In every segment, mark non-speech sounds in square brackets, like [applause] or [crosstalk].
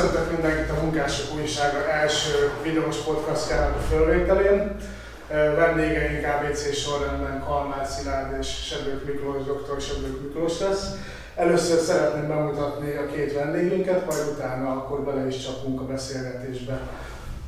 Köszöntök mindenkit a Munkások Újsága első videós podcastjának a fölvételén. Vendégeink ABC sorrendben Kalmár Szilárd és Sebők Miklós, dr. Sebők Miklós lesz. Először szeretném bemutatni a két vendégünket, majd utána akkor bele is csapunk a beszélgetésbe.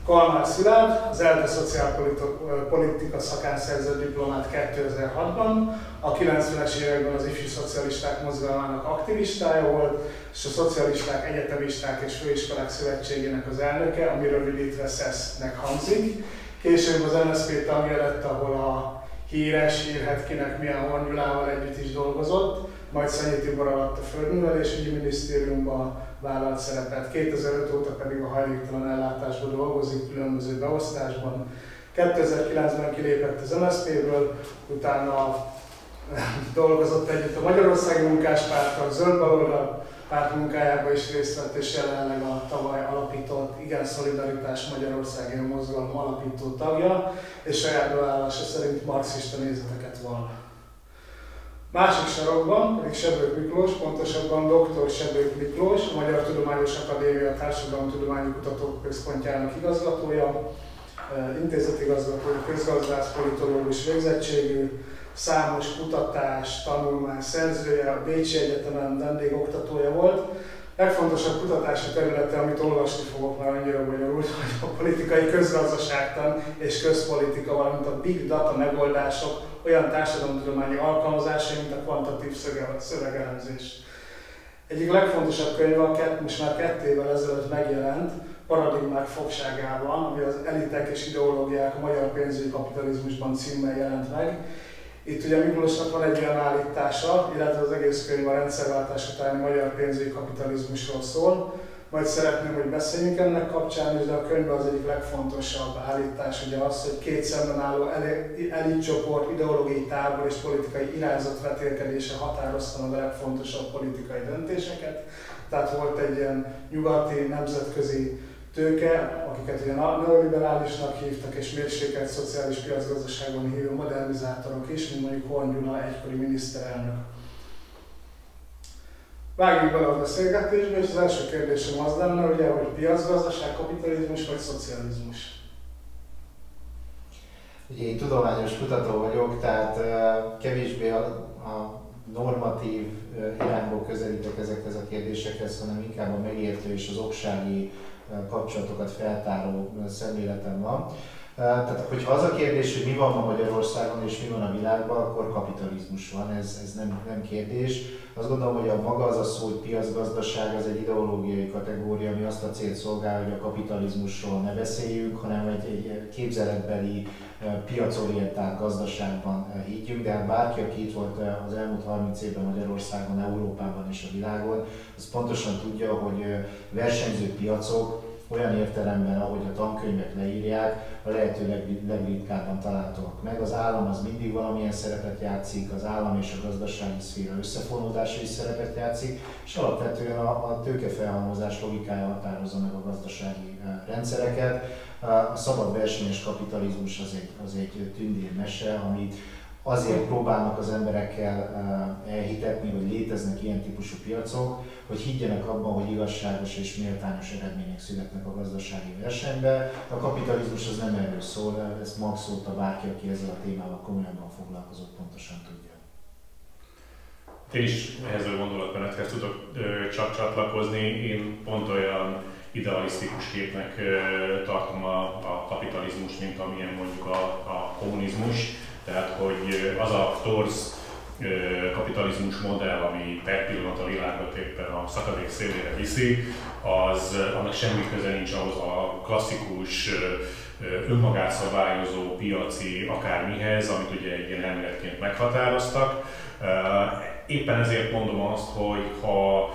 Kalmár Szilárd, az ELTE szociálpolitika szakán szerzett diplomát 2006-ban, a 90-es években az ifjú szocialisták mozgalmának aktivistája volt, és a Szocialisták, Egyetemisták és Főiskolák Szövetségének az elnöke, ami rövidítve SZESZ-nek hangzik. Később az NSZP tagja lett, ahol a híres, írhet kinek milyen Hornyulával együtt is dolgozott, majd Szanyi Tibor alatt a Földművelésügyi Minisztériumban vállalt szerepet. 2005 óta pedig a hajléktalan ellátásban dolgozik, különböző beosztásban. 2009-ben kilépett az MSZP-ből, utána dolgozott együtt a Magyarországi Munkáspárttal, Zöld Baloldal párt munkájában is részt vett, és jelenleg a tavaly alapított Igen Szolidaritás Magyarországi Mozgalom alapító tagja, és saját beállása szerint marxista nézeteket van. Másik sarokban pedig Sebők Miklós, pontosabban dr. Sebők Miklós, a Magyar Tudományos Akadémia Társadalomtudományi Kutatók Központjának igazgatója, intézetigazgatója, közgazdász, politológus végzettségű, számos kutatás, tanulmány szerzője, a Bécsi Egyetemen vendégoktatója volt. Legfontosabb kutatási területe, amit olvasni fogok már annyira bonyolult, hogy a politikai közgazdaságtan és közpolitika, valamint a big data megoldások olyan társadalomtudományi alkalmazásai, mint a kvantatív szövegelemzés. Egyik legfontosabb könyve, most már kettő évvel ezelőtt megjelent, Paradigmák fogságában, ami az elitek és ideológiák a magyar pénzügyi kapitalizmusban címmel jelent meg, itt ugye Miklósnak van egy olyan állítása, illetve az egész könyv a rendszerváltás utáni magyar pénzügyi kapitalizmusról szól. Majd szeretném, hogy beszéljünk ennek kapcsán, és de a könyvben az egyik legfontosabb állítás ugye az, hogy két szemben álló elitcsoport ideológiai tábor és politikai irányzat vetélkedése határozta a legfontosabb politikai döntéseket. Tehát volt egy ilyen nyugati, nemzetközi tőke, akiket ugye neoliberálisnak hívtak, és mérsékelt szociális piacgazdaságban hívó modernizátorok is, mint mondjuk Horn Gyula, egykori miniszterelnök. Vágjunk bele a beszélgetésbe, és az első kérdésem az lenne, ugye, hogy piacgazdaság, kapitalizmus vagy szocializmus? Ugye én tudományos kutató vagyok, tehát kevésbé a, a normatív irányból közelítek ezekhez a kérdésekhez, hanem inkább a megértő és az oksági kapcsolatokat feltáró szemléletem van. Tehát, hogyha az a kérdés, hogy mi van ma Magyarországon és mi van a világban, akkor kapitalizmus van, ez, ez nem, nem kérdés. Azt gondolom, hogy a maga az a szó, hogy piacgazdaság, az egy ideológiai kategória, ami azt a célt szolgál, hogy a kapitalizmusról ne beszéljünk, hanem egy, egy képzeletbeli piacorientált gazdaságban higgyünk, de hát bárki, aki itt volt az elmúlt 30 évben Magyarországon, Európában és a világon, az pontosan tudja, hogy versenyző piacok olyan értelemben, ahogy a tankönyvek leírják, a lehető legritkábban találhatóak meg. Az állam az mindig valamilyen szerepet játszik, az állam és a gazdasági szféra összefonódása is szerepet játszik, és alapvetően a, a tőkefelhalmozás logikája határozza meg a gazdasági rendszereket. A szabad versenyes kapitalizmus az egy, az egy tündér mese, amit azért próbálnak az emberekkel elhitetni, hogy léteznek ilyen típusú piacok, hogy higgyenek abban, hogy igazságos és méltányos eredmények születnek a gazdasági versenyben. A kapitalizmus az nem erről szól, ezt Marx óta bárki, aki ezzel a témával komolyabban foglalkozott, pontosan tudja. Én is ehhez a gondolatmenethez tudok csak csatlakozni. Én pont olyan idealisztikus képnek tartom a, a kapitalizmus, mint amilyen mondjuk a, a kommunizmus. Tehát, hogy az a torz kapitalizmus modell, ami per pillanat a világot éppen a szakadék szélére viszi, az, annak semmi köze nincs ahhoz a klasszikus önmagát szabályozó piaci akármihez, amit ugye egy ilyen elméletként meghatároztak. Éppen ezért mondom azt, hogy ha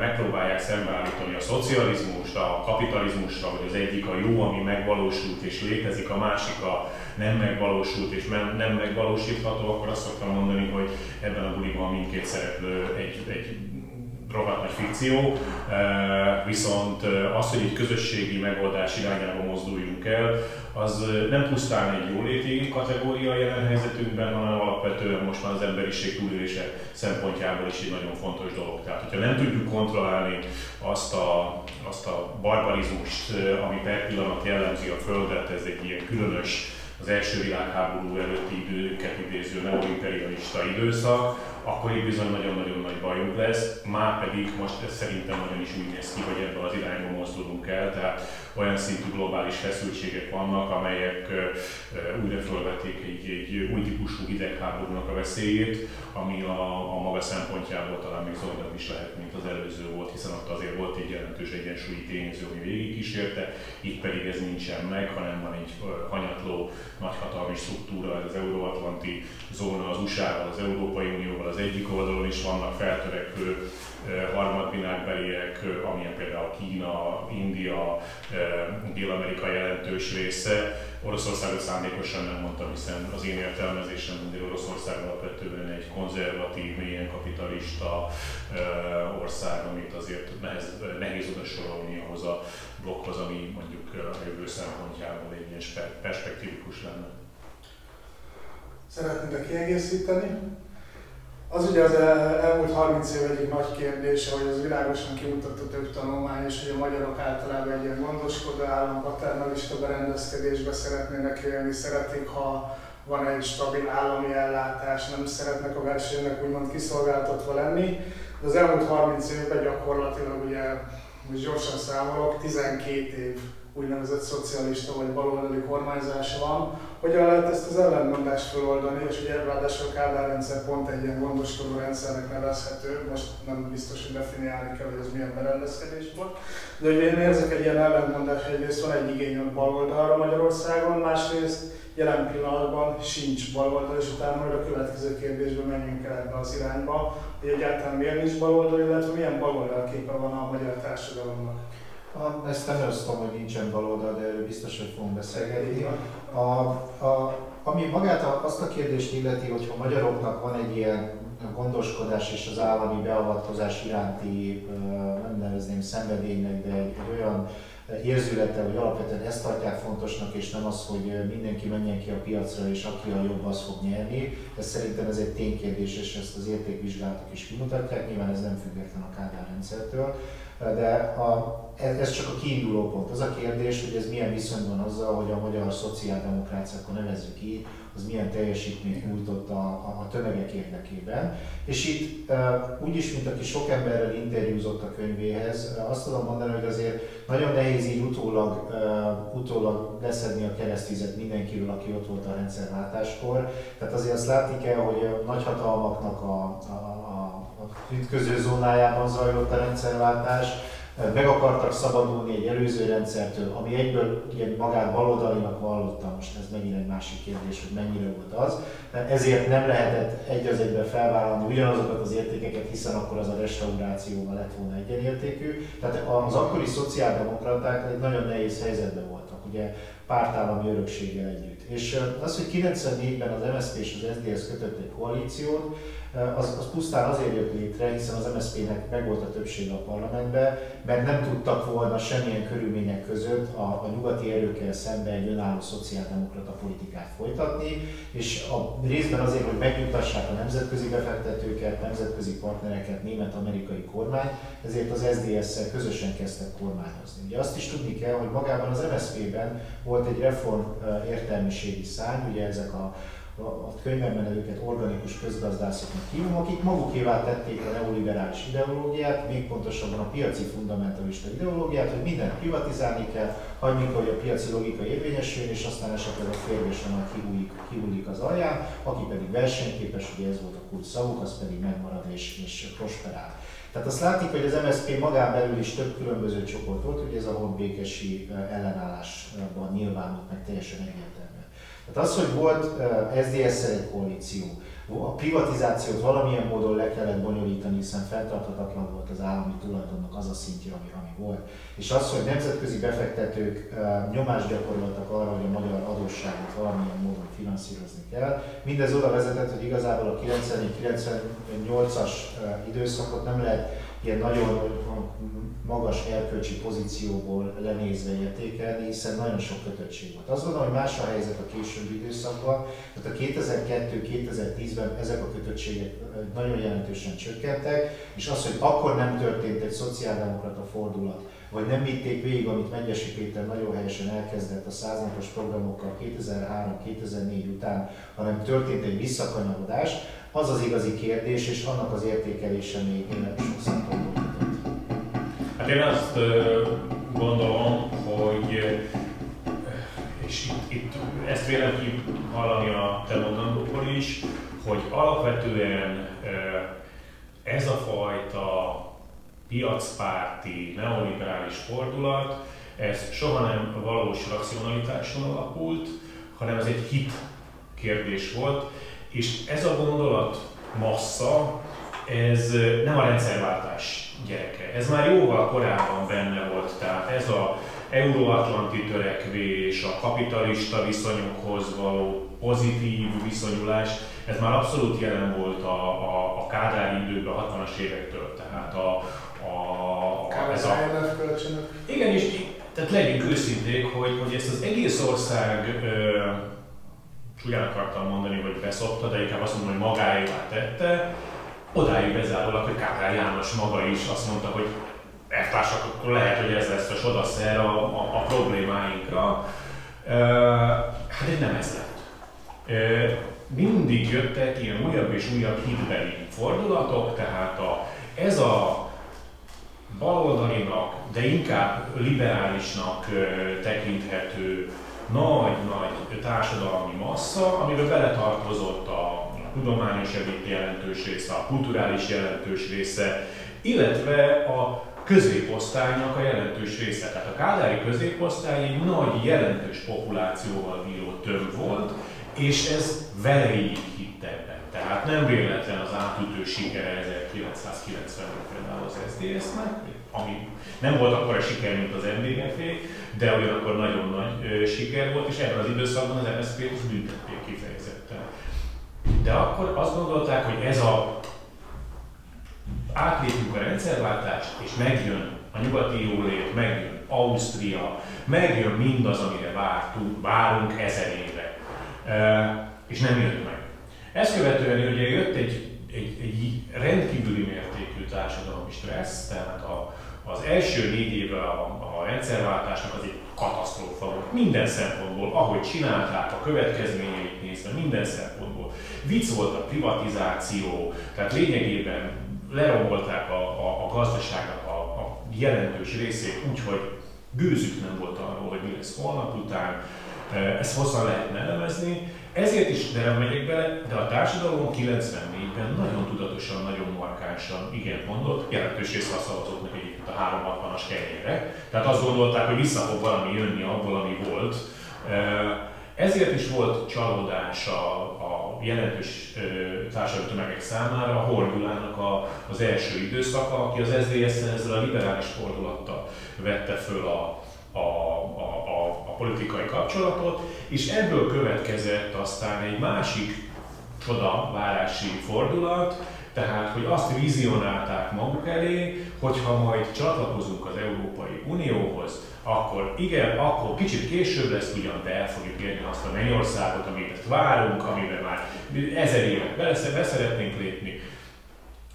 megpróbálják szembeállítani a szocializmust, a kapitalizmusra, hogy az egyik a jó, ami megvalósult és létezik, a másik a nem megvalósult és nem megvalósítható, akkor azt szoktam mondani, hogy ebben a buliban mindkét szereplő egy, egy rohadt nagy fikció, viszont az, hogy egy közösségi megoldás irányába mozduljunk el, az nem pusztán egy jóléti kategória jelen helyzetünkben, hanem alapvetően most már az emberiség túlélése szempontjából is egy nagyon fontos dolog. Tehát, hogyha nem tudjuk kontrollálni azt a, azt a barbarizmust, ami per pillanat jellemzi a Földet, ez egy ilyen különös, az első világháború előtti időket idéző neoimperialista időszak, akkor így bizony nagyon-nagyon nagy bajunk lesz. Már pedig most ez szerintem nagyon is úgy néz ki, hogy ebbe az irányba mozdulunk el, tehát olyan szintű globális feszültségek vannak, amelyek újra felvették egy, egy új típusú hidegháborúnak a veszélyét, ami a, a maga szempontjából talán még zordabb is lehet, mint az előző volt, hiszen ott azért volt egy jelentős egyensúlyi tényező, ami végig kísérte, itt pedig ez nincsen meg, hanem van egy hanyatló nagyhatalmi struktúra, ez az euróatlanti zóna az USA-val, az Európai Unióval, az egyik oldalon is vannak feltörekvő harmadvilágbeliek, amilyen például Kína, India, Dél-Amerika jelentős része. Oroszországot szándékosan nem mondtam, hiszen az én értelmezésem, hogy Oroszország alapvetően egy konzervatív, mélyen kapitalista ország, amit azért nehez, nehéz oda sorolni ahhoz a blokkhoz, ami mondjuk a jövő szempontjából egy ilyen perspektívikus lenne. Szeretnék kiegészíteni? Az ugye az elmúlt 30 év egyik nagy kérdése, hogy az világosan kimutatta több tanulmány, és hogy a magyarok általában egy ilyen gondoskodó állam, paternalista berendezkedésbe szeretnének élni, szeretik, ha van egy stabil állami ellátás, nem szeretnek a versenynek úgymond kiszolgáltatva lenni. De az elmúlt 30 évben gyorsan számolok, 12 év úgynevezett szocialista vagy baloldali kormányzás van, hogyan lehet ezt az ellentmondást feloldani, és ugye ráadásul a Kádár rendszer pont egy ilyen gondoskodó rendszernek nevezhető, most nem biztos, hogy definiálni kell, hogy ez milyen berendezkedés volt, de hogy én érzek egy ilyen ellentmondást, egyrészt van egy igény a baloldalra Magyarországon, másrészt jelen pillanatban sincs baloldal, és utána majd a következő kérdésben menjünk el ebbe az irányba, hogy egyáltalán miért nincs baloldal, illetve milyen baloldal képe van a magyar társadalomnak. A, ezt nem osztom, hogy nincsen baloldal, de erről biztos, hogy fogunk beszélgetni. A, a, ami magát azt a kérdést illeti, hogyha magyaroknak van egy ilyen gondoskodás és az állami beavatkozás iránti, nem nevezném szenvedélynek, de egy, egy olyan érzülete, hogy alapvetően ezt tartják fontosnak, és nem az, hogy mindenki menjen ki a piacra, és aki a jobb, az fog nyerni. Ez szerintem ez egy ténykérdés, és ezt az értékvizsgálatok is kimutatják, nyilván ez nem független a Kádár rendszertől de a, ez, ez csak a kiinduló pont. Az a kérdés, hogy ez milyen viszonyban azzal, hogy a magyar szociáldemokrácia, akkor nevezzük így, az milyen teljesítményt nyújtott a, a, a tömegek érdekében. És itt úgyis, mint aki sok emberrel interjúzott a könyvéhez, azt tudom mondani, hogy azért nagyon nehéz így utólag, utólag leszedni a keresztvizet mindenkiről, aki ott volt a rendszerváltáskor. Tehát azért azt látni kell, hogy a nagyhatalmaknak a, a ütköző zónájában zajlott a rendszerváltás, meg akartak szabadulni egy előző rendszertől, ami egyből ugye magát baloldalinak vallotta, most ez megint egy másik kérdés, hogy mennyire volt az, ezért nem lehetett egy az egyben felvállalni ugyanazokat az értékeket, hiszen akkor az a restaurációval lett volna egyenértékű. Tehát az akkori szociáldemokraták egy nagyon nehéz helyzetben voltak, ugye pártállami örökséggel együtt. És az, hogy 94-ben az MSZP és az SZDSZ kötött egy koalíciót, az, az pusztán azért jött létre, hiszen az MSZP-nek megvolt a többsége a parlamentben, mert nem tudtak volna semmilyen körülmények között a, a nyugati erőkkel szemben egy önálló szociáldemokrata politikát folytatni, és a részben azért, hogy megnyugtassák a nemzetközi befektetőket, nemzetközi partnereket, német-amerikai kormány, ezért az SZDSZ-szel közösen kezdtek kormányozni. Ugye azt is tudni kell, hogy magában az MSZP-ben volt egy reform értelmiségi szárny, ugye ezek a a könyvemben őket organikus közgazdászoknak hívom, akik magukévá tették a neoliberális ideológiát, még pontosabban a piaci fundamentalista ideológiát, hogy mindent privatizálni kell, hagyni hogy a piaci logika érvényesüljön, és aztán esetleg a férgesen majd kihullik, kihullik az alján, aki pedig versenyképes, ugye ez volt a kulcs szavuk, az pedig megmarad és, és prosperál. Tehát azt látjuk, hogy az MSZP magán belül is több különböző csoport volt, ugye ez a honbékesi ellenállásban nyilvánult meg teljesen egyértelmű. Tehát az, hogy volt SZDSZ-szel egy koalíció, a privatizációt valamilyen módon le kellett bonyolítani, hiszen fenntarthatatlan volt az állami tulajdonnak az a szintje, ami, ami volt. És az, hogy nemzetközi befektetők nyomást gyakoroltak arra, hogy a magyar adósságot valamilyen módon finanszírozni kell, mindez oda vezetett, hogy igazából a 94-98-as uh, időszakot nem lehet ilyen nagyon magas erkölcsi pozícióból lenézve értékelni, hiszen nagyon sok kötöttség volt. Azt gondolom, hogy más a helyzet a későbbi időszakban, tehát a 2002-2010-ben ezek a kötöttségek nagyon jelentősen csökkentek, és az, hogy akkor nem történt egy szociáldemokrata fordulat, vagy nem vitték végig, amit Megyesi Péter nagyon helyesen elkezdett a száznapos programokkal 2003-2004 után, hanem történt egy visszakanyarodás, az az igazi kérdés, és annak az értékelése még sok szempontból. Hát én azt gondolom, hogy és itt, itt ezt vélem ki hallani a te is, hogy alapvetően ez a fajta piacpárti, neoliberális fordulat, ez soha nem valós racionalitáson alapult, hanem ez egy hit kérdés volt, és ez a gondolat massza, ez nem a rendszerváltás gyereke. Ez már jóval korábban benne volt, tehát ez a euróatlanti törekvés, a kapitalista viszonyokhoz való pozitív viszonyulás, ez már abszolút jelen volt a, a, a kádári időben, a 60-as évektől. Tehát a, a, ez a, Igen, és tehát legyünk őszinték, hogy, hogy ezt az egész ország csúlyán akartam mondani, hogy beszopta, de inkább azt mondom, hogy magáévá tette, odáig bezárólag, hogy Kádár János maga is azt mondta, hogy eltársak, akkor lehet, hogy ez lesz a sodaszer a, a, a problémáinkra. E, hát egy nem ez lett. E, mindig jöttek ilyen újabb és újabb hitbeli fordulatok, tehát a, ez a baloldalinak, de inkább liberálisnak tekinthető nagy-nagy társadalmi massza, amiben beletartozott a tudományos elit jelentős része, a kulturális jelentős része, illetve a középosztálynak a jelentős része. Tehát a kádári középosztály egy nagy, jelentős populációval bíró tömb volt, és ez veleig. Tehát nem véletlen az átütő sikere 1990-ben például az SZDSZ-nek, ami nem volt akkor a siker, mint az MDGF, de ugyanakkor nagyon nagy siker volt, és ebben az időszakban az MSZP-t büntették kifejezetten. De akkor azt gondolták, hogy ez a átlépünk a rendszerváltást, és megjön a nyugati jólét, megjön Ausztria, megjön mindaz, amire vártunk, várunk ezer éve. E, és nem jött meg. Ezt követően ugye jött egy, egy, egy rendkívüli mértékű társadalmi stressz, tehát a, az első négy éve a, a rendszerváltásnak az egy katasztrófa volt. Minden szempontból, ahogy csinálták, a következményeit nézve, minden szempontból. Vicc volt a privatizáció, tehát lényegében lerombolták a, a, a gazdaságnak a, a jelentős részét úgy, hogy gőzük nem volt arról, hogy mi lesz holnap után. Ezt hosszan lehetne elemezni, ezért is nem megyek bele, de a társadalom 94-ben nagyon tudatosan, nagyon markánsan igen mondott, jelentős része a szavazóknak egyébként a 360-as kenyére. Tehát azt gondolták, hogy vissza fog valami jönni abból, ami volt. Ezért is volt csalódás a, a jelentős társadalmi tömegek számára a Horgyulának a, az első időszaka, aki az SZDSZ ezzel a liberális fordulattal vette föl a, a, a politikai kapcsolatot, és ebből következett aztán egy másik csodavárási fordulat, tehát, hogy azt vizionálták maguk elé, hogy ha majd csatlakozunk az Európai Unióhoz, akkor igen, akkor kicsit később lesz ugyan, de el fogjuk érni azt a mennyországot, amit várunk, amiben már ezer évet be szeretnénk lépni.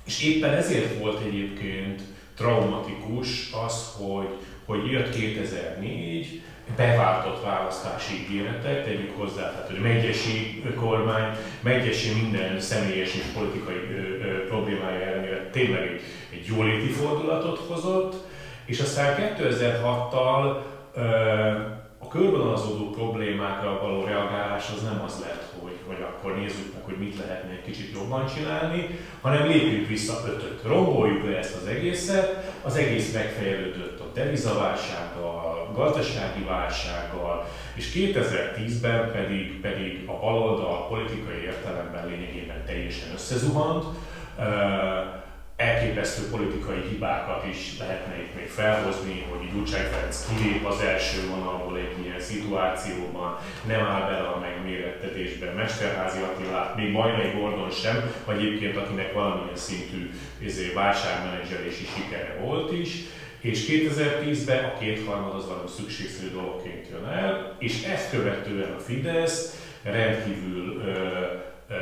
És éppen ezért volt egyébként traumatikus az, hogy hogy jött 2004, beváltott választási ígéretek, tegyük hozzá, tehát hogy megyesi kormány, megyesi minden személyes és politikai ö, ö, problémája ellenére tényleg egy, egy jóléti fordulatot hozott, és aztán 2006-tal a körvonalazódó problémákra való reagálás az nem az lett, hogy, hogy akkor nézzük meg, hogy mit lehetne egy kicsit jobban csinálni, hanem lépjünk vissza ötöt, romboljuk le ezt az egészet, az egész megfejlődött devizaválsággal, gazdasági válsággal, és 2010-ben pedig, pedig a baloldal politikai értelemben lényegében teljesen összezuhant, elképesztő politikai hibákat is lehetne itt még felhozni, hogy Gyurcsány Ferenc kilép az első vonalból egy ilyen szituációban, nem áll bele a megmérettetésben, Mesterházi Attilát, még Bajnai Gordon sem, vagy egyébként akinek valamilyen szintű izé, válságmenedzselési sikere volt is, és 2010-ben a kétharmad az valami szükségszerű dologként jön el, és ezt követően a Fidesz rendkívül ö, ö,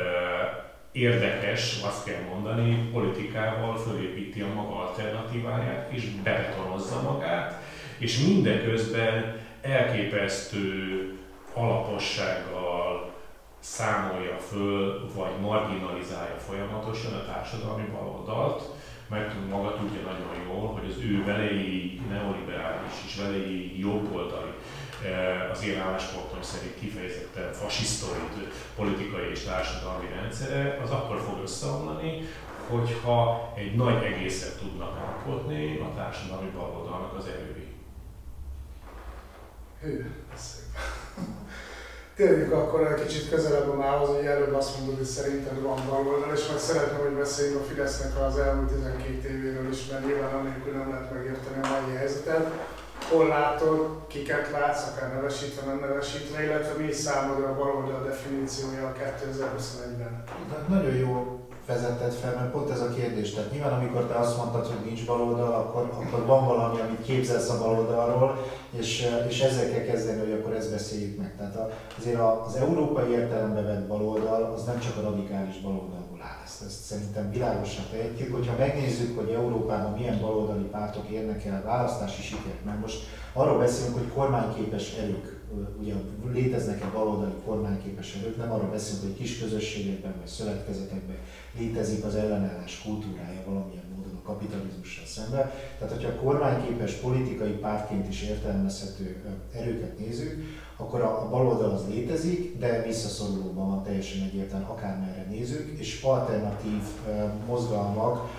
érdekes, azt kell mondani, politikával fölépíti a maga alternatíváját, és bebetonozza magát, és mindeközben elképesztő alapossággal számolja föl, vagy marginalizálja folyamatosan a társadalmi baloldalt, mert maga tudja nagyon jól, hogy az ő velei neoliberális és velei jobboldali Eh, az én álláspontom szerint kifejezetten fasisztoid politikai és társadalmi rendszere, az akkor fog összeomlani, hogyha egy nagy egészet tudnak alkotni a társadalmi baloldalnak az erői. Hű, Térjünk akkor egy kicsit közelebb a mához, hogy előbb azt mondod, hogy szerinted van baloldal, és meg szeretném, hogy beszéljünk a Fidesznek az elmúlt 12 évéről is, mert nyilván annélkül nem lehet megérteni a mai helyzetet hol látod, kiket látsz, akár nevesítve, nem nevesítve, illetve mi számodra a baloldal definíciója a 2021-ben? Nagyon jó vezetted fel, mert pont ez a kérdés. Tehát nyilván amikor te azt mondtad, hogy nincs baloldal, akkor, akkor van valami, amit képzelsz a baloldalról, és, és ezzel kell kezdeni, hogy akkor ezt beszéljük meg. Tehát azért az európai értelembe vett baloldal az nem csak a radikális baloldalból áll. Ezt, ezt szerintem világosan tehetjük, hogyha megnézzük, hogy Európában milyen baloldali pártok érnek el választási sikert, mert most arról beszélünk, hogy kormányképes erők ugye léteznek-e baloldali kormányképes erők, nem arról beszélünk, hogy kis közösségekben vagy szövetkezetekben létezik az ellenállás kultúrája valamilyen módon a kapitalizmussal szemben. Tehát, hogyha a kormányképes politikai pártként is értelmezhető erőket nézzük, akkor a, a baloldal az létezik, de visszaszorulóban van teljesen egyértelműen, akármerre nézzük, és alternatív mozgalmak,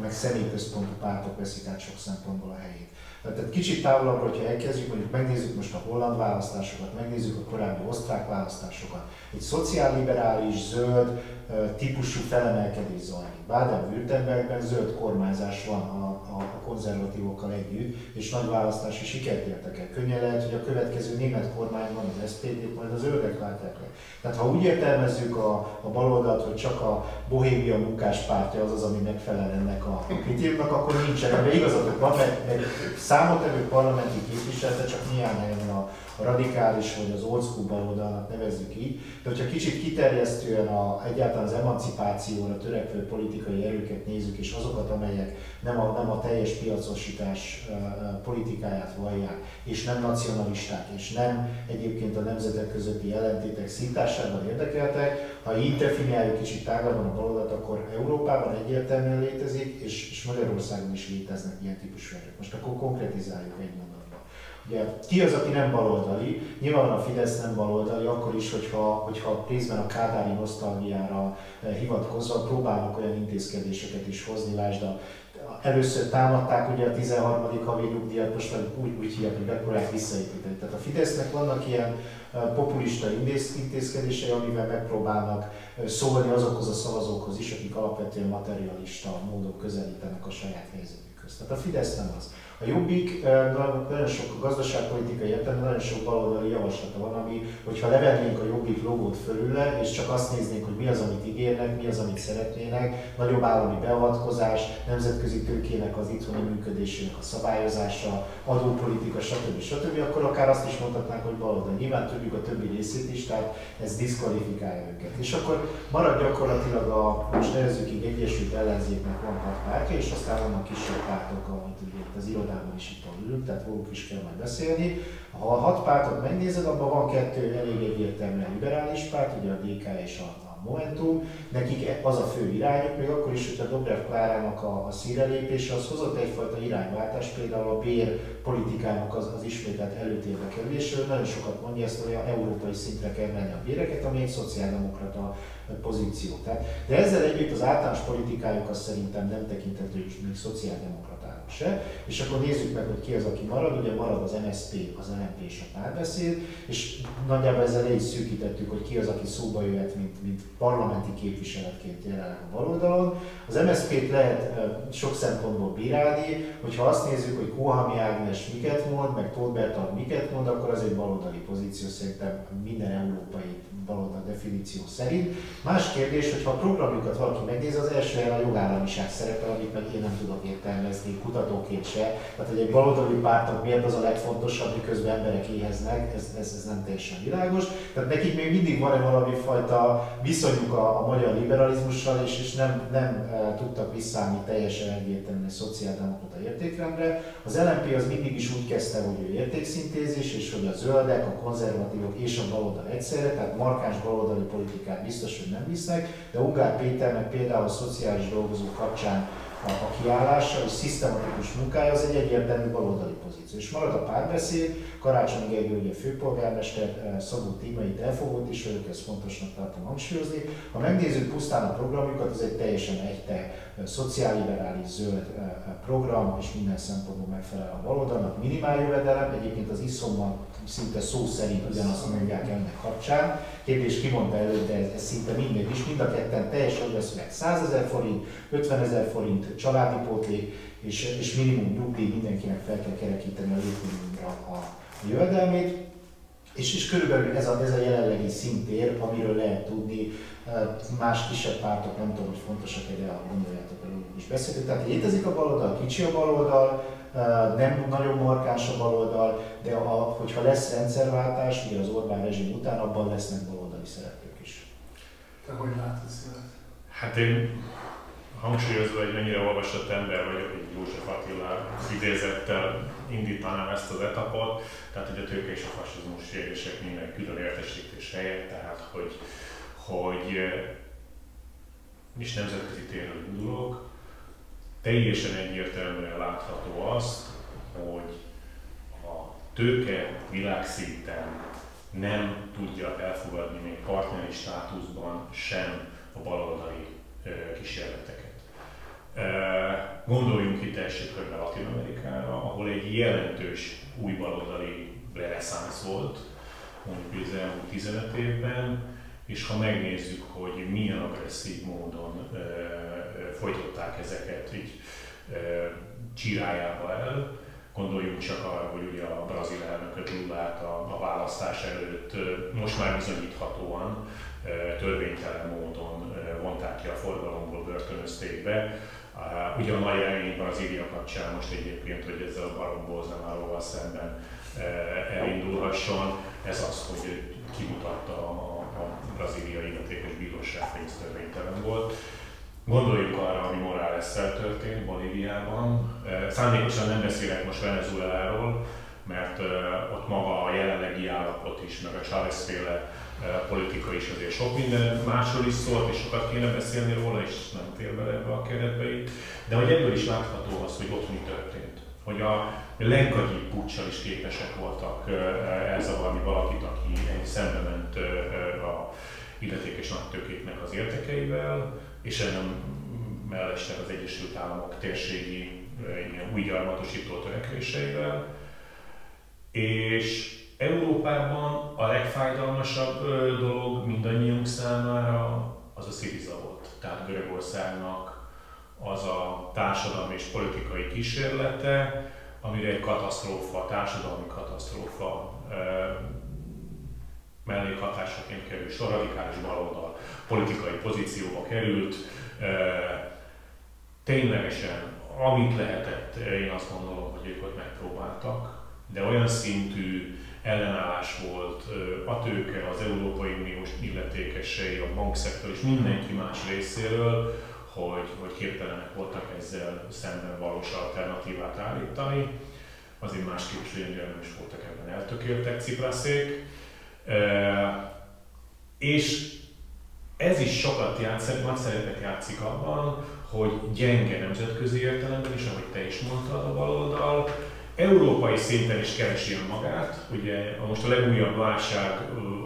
meg személyközpontú pártok veszik át sok szempontból a helyét. Tehát kicsit távolabbra, hogyha elkezdjük, mondjuk megnézzük most a holland választásokat, megnézzük a korábbi osztrák választásokat, egy szociálliberális, zöld típusú felemelkedés zajlik. Baden-Württembergben zöld kormányzás van a, a, a konzervatívokkal együtt, és nagy választási sikert értek el. Könnyen lehet, hogy a következő német kormányban az SPD-t majd az zöldek látják le. Tehát ha úgy értelmezzük a, a baloldalt, hogy csak a bohémia munkáspártja az az, ami megfelel ennek a kritériumnak, akkor nincsen. Ebben igazatok van, mert, mert számottevő parlamenti képviselete csak néhány helyen a, radikális vagy az old school baloldalnak nevezzük így, de hogyha kicsit kiterjesztően a, egyáltalán az emancipációra törekvő politikai erőket nézzük, és azokat, amelyek nem a, nem a teljes piacosítás politikáját vallják, és nem nacionalisták, és nem egyébként a nemzetek közötti ellentétek szintásában érdekeltek, ha így definiáljuk kicsit tágabban a baloldalt, akkor Európában egyértelműen létezik, és, és Magyarországon is léteznek ilyen típusú erők. Most akkor konkretizáljuk egy mondat. Ugye, ki az, aki nem baloldali? Nyilván a Fidesz nem baloldali, akkor is, hogyha, hogyha részben a kádári nosztalgiára eh, hivatkozva próbálnak olyan intézkedéseket is hozni, lásd a először támadták ugye a 13. havi nyugdíjat, most meg úgy, úgy hívják, hogy megpróbálják visszaépíteni. Tehát a Fidesznek vannak ilyen eh, populista intézkedései, amivel megpróbálnak eh, szólni azokhoz a szavazókhoz is, akik alapvetően materialista módon közelítenek a saját helyzetükhöz. Tehát a Fidesz nem az. A Jobbik nagyon sok gazdaságpolitikai értelemben nagyon sok baloldali javaslata van, ami, hogyha levennénk a Jobbik logót fölüle, és csak azt néznénk, hogy mi az, amit ígérnek, mi az, amit szeretnének, nagyobb állami beavatkozás, nemzetközi tőkének az itthoni működésének a szabályozása, adópolitika, stb. stb., akkor akár azt is mondhatnánk, hogy baloldal. Nyilván tudjuk a többi részét is, tehát ez diszkvalifikálja őket. És akkor marad gyakorlatilag a, most nevezzük így Egyesült Ellenzéknek van hat pártja, és aztán vannak kisebb pártok, amit ugye az irodában is itt ülünk, tehát róluk is kell majd beszélni. Ha a hat pártot megnézed, abban van kettő elég egyértelműen liberális párt, ugye a DK és a, Momentum, nekik az a fő irányuk, még akkor is, hogyha Dobrev Klárának a, a szírelépése, az hozott egyfajta irányváltás, például a bér politikának az, az ismételt előtérbe kerülésről, nagyon sokat mondja ezt, hogy a európai szintre kell menni a béreket, ami egy szociáldemokrata pozíció. Tehát, de ezzel együtt az általános politikájuk az szerintem nem tekinthető még szociáldemokratának. Se. És akkor nézzük meg, hogy ki az, aki marad. Ugye marad az MSP, az LNP és a párbeszéd, és nagyjából ezzel le szűkítettük, hogy ki az, aki szóba jöhet, mint, mint parlamenti képviseletként jelenleg a baloldalon. Az MSZP-t lehet sok szempontból bírálni, hogyha azt nézzük, hogy Kohami Ágnes miket mond, meg Tóth Bertalan miket mond, akkor az egy baloldali pozíció szerintem minden európai baloldal definíció szerint. Más kérdés, hogy ha a programjukat valaki megnézi, az első helyen a jogállamiság szerepel, amit meg én nem tudok értelmezni kutatóként se. Tehát, hogy egy baloldali pártnak miért az a legfontosabb, miközben emberek éheznek, ez, ez, ez nem teljesen világos. Tehát nekik még mindig van-e valami fajta viszonyuk a, a magyar liberalizmussal, és, és nem, nem e, tudtak visszállni teljesen egyértelműen egy szociáldemokrata értékrendre. Az LNP az mindig is úgy kezdte, hogy ő értékszintézis, és hogy a zöldek, a konzervatívok és a baloldal egyszerre, tehát markáns baloldali politikát biztos, hogy nem visznek, de Ungár Péternek például a szociális dolgozók kapcsán a, a kiállása és szisztematikus munkája az egy egyértelmű baloldali pozíció. És marad a párbeszéd, Karácsony Gergely ugye főpolgármester, eh, Szabó Tímeit elfogott is, vagyok, ezt fontosnak tartom hangsúlyozni. Ha megnézzük pusztán a programjukat, az egy teljesen egyte eh, szociálliberális zöld eh, program, és minden szempontból megfelel a baloldalnak. Minimál jövedelem, egyébként az iszomban szinte szó szerint ugyanazt mondják ennek kapcsán. Kérdés kimondta előtt, de ez, ez szinte mindegy is. Mind a ketten teljesen úgy vesznek 100 ezer forint, 50 ezer forint családi pótlék, és, és minimum nyugdíj mindenkinek fel kell kerekíteni a létminimumra a jövedelmét. És, és körülbelül ez a, ez a jelenlegi szintér, amiről lehet tudni, más kisebb pártok, nem tudom, hogy fontosak-e, de gondoljátok, hogy is beszéltük. Tehát létezik a baloldal, kicsi a baloldal, nem nagyon markáns a baloldal, de a, hogyha lesz rendszerváltás, ugye az Orbán rezsim után, abban lesznek baloldali szereplők is. Te hogy látod szívet? Hát én hangsúlyozva, hogy mennyire olvasott ember vagyok, hogy József Attila idézettel indítanám ezt az etapot, tehát hogy a tőke és a fasizmus kérdések minden külön értesítés helyett, tehát hogy, hogy is nemzetközi térről indulok, teljesen egyértelműen látható azt, hogy a tőke világszinten nem tudja elfogadni még partneri státuszban sem a baloldali kísérleteket. Gondoljunk itt első körben Latin Amerikára, ahol egy jelentős új baloldali reneszánsz volt, mondjuk az elmúlt 15 évben, és ha megnézzük, hogy milyen agresszív módon folytották ezeket így csirájába el. Gondoljunk csak arra, hogy ugye a brazil elnököt Lulát a, a választás előtt most már bizonyíthatóan törvénytelen módon vonták ki a forgalomból, börtönözték be. Ugye a nagy remény Brazília kapcsán most egyébként, hogy ezzel a barom Bolsonaro-val szemben elindulhasson, ez az, hogy kimutatta a, a braziliai illetékes bíróság, hogy ez törvénytelen volt. Gondoljuk arra, ami morales történt Bolíviában. Szándékosan nem beszélek most Venezueláról, mert ott maga a jelenlegi állapot is, meg a Chávez féle politika is azért sok minden másról is szólt, és sokat kéne beszélni róla, és nem fér bele ebbe a keretbe itt. De hogy ebből is látható az, hogy ott mi történt. Hogy a leggagyibb puccsal is képesek voltak elzavarni valakit, aki szembe ment a illetékes nagytőkéknek az értekeivel, és nem mellestek az Egyesült Államok térségi új gyarmatosító törekvéseivel. És Európában a legfájdalmasabb dolog mindannyiunk számára az a Sziriza volt. Tehát Görögországnak az a társadalmi és politikai kísérlete, amire egy katasztrófa, társadalmi katasztrófa mellékhatásaként kerül, sor radikális baloldal politikai pozícióba került. Ténylegesen, amit lehetett, én azt gondolom, hogy ők ott megpróbáltak, de olyan szintű ellenállás volt a tőke, az Európai Uniós illetékesei, a bankszektor és mindenki más részéről, hogy, hogy képtelenek voltak ezzel szemben valós alternatívát állítani. Azért is ugyan is voltak ebben eltökéltek Cipraszék. És ez is sokat játszik, nagy szerepet játszik abban, hogy gyenge nemzetközi értelemben is, ahogy te is mondtad a baloldal, európai szinten is keresi magát. Ugye most a legújabb válság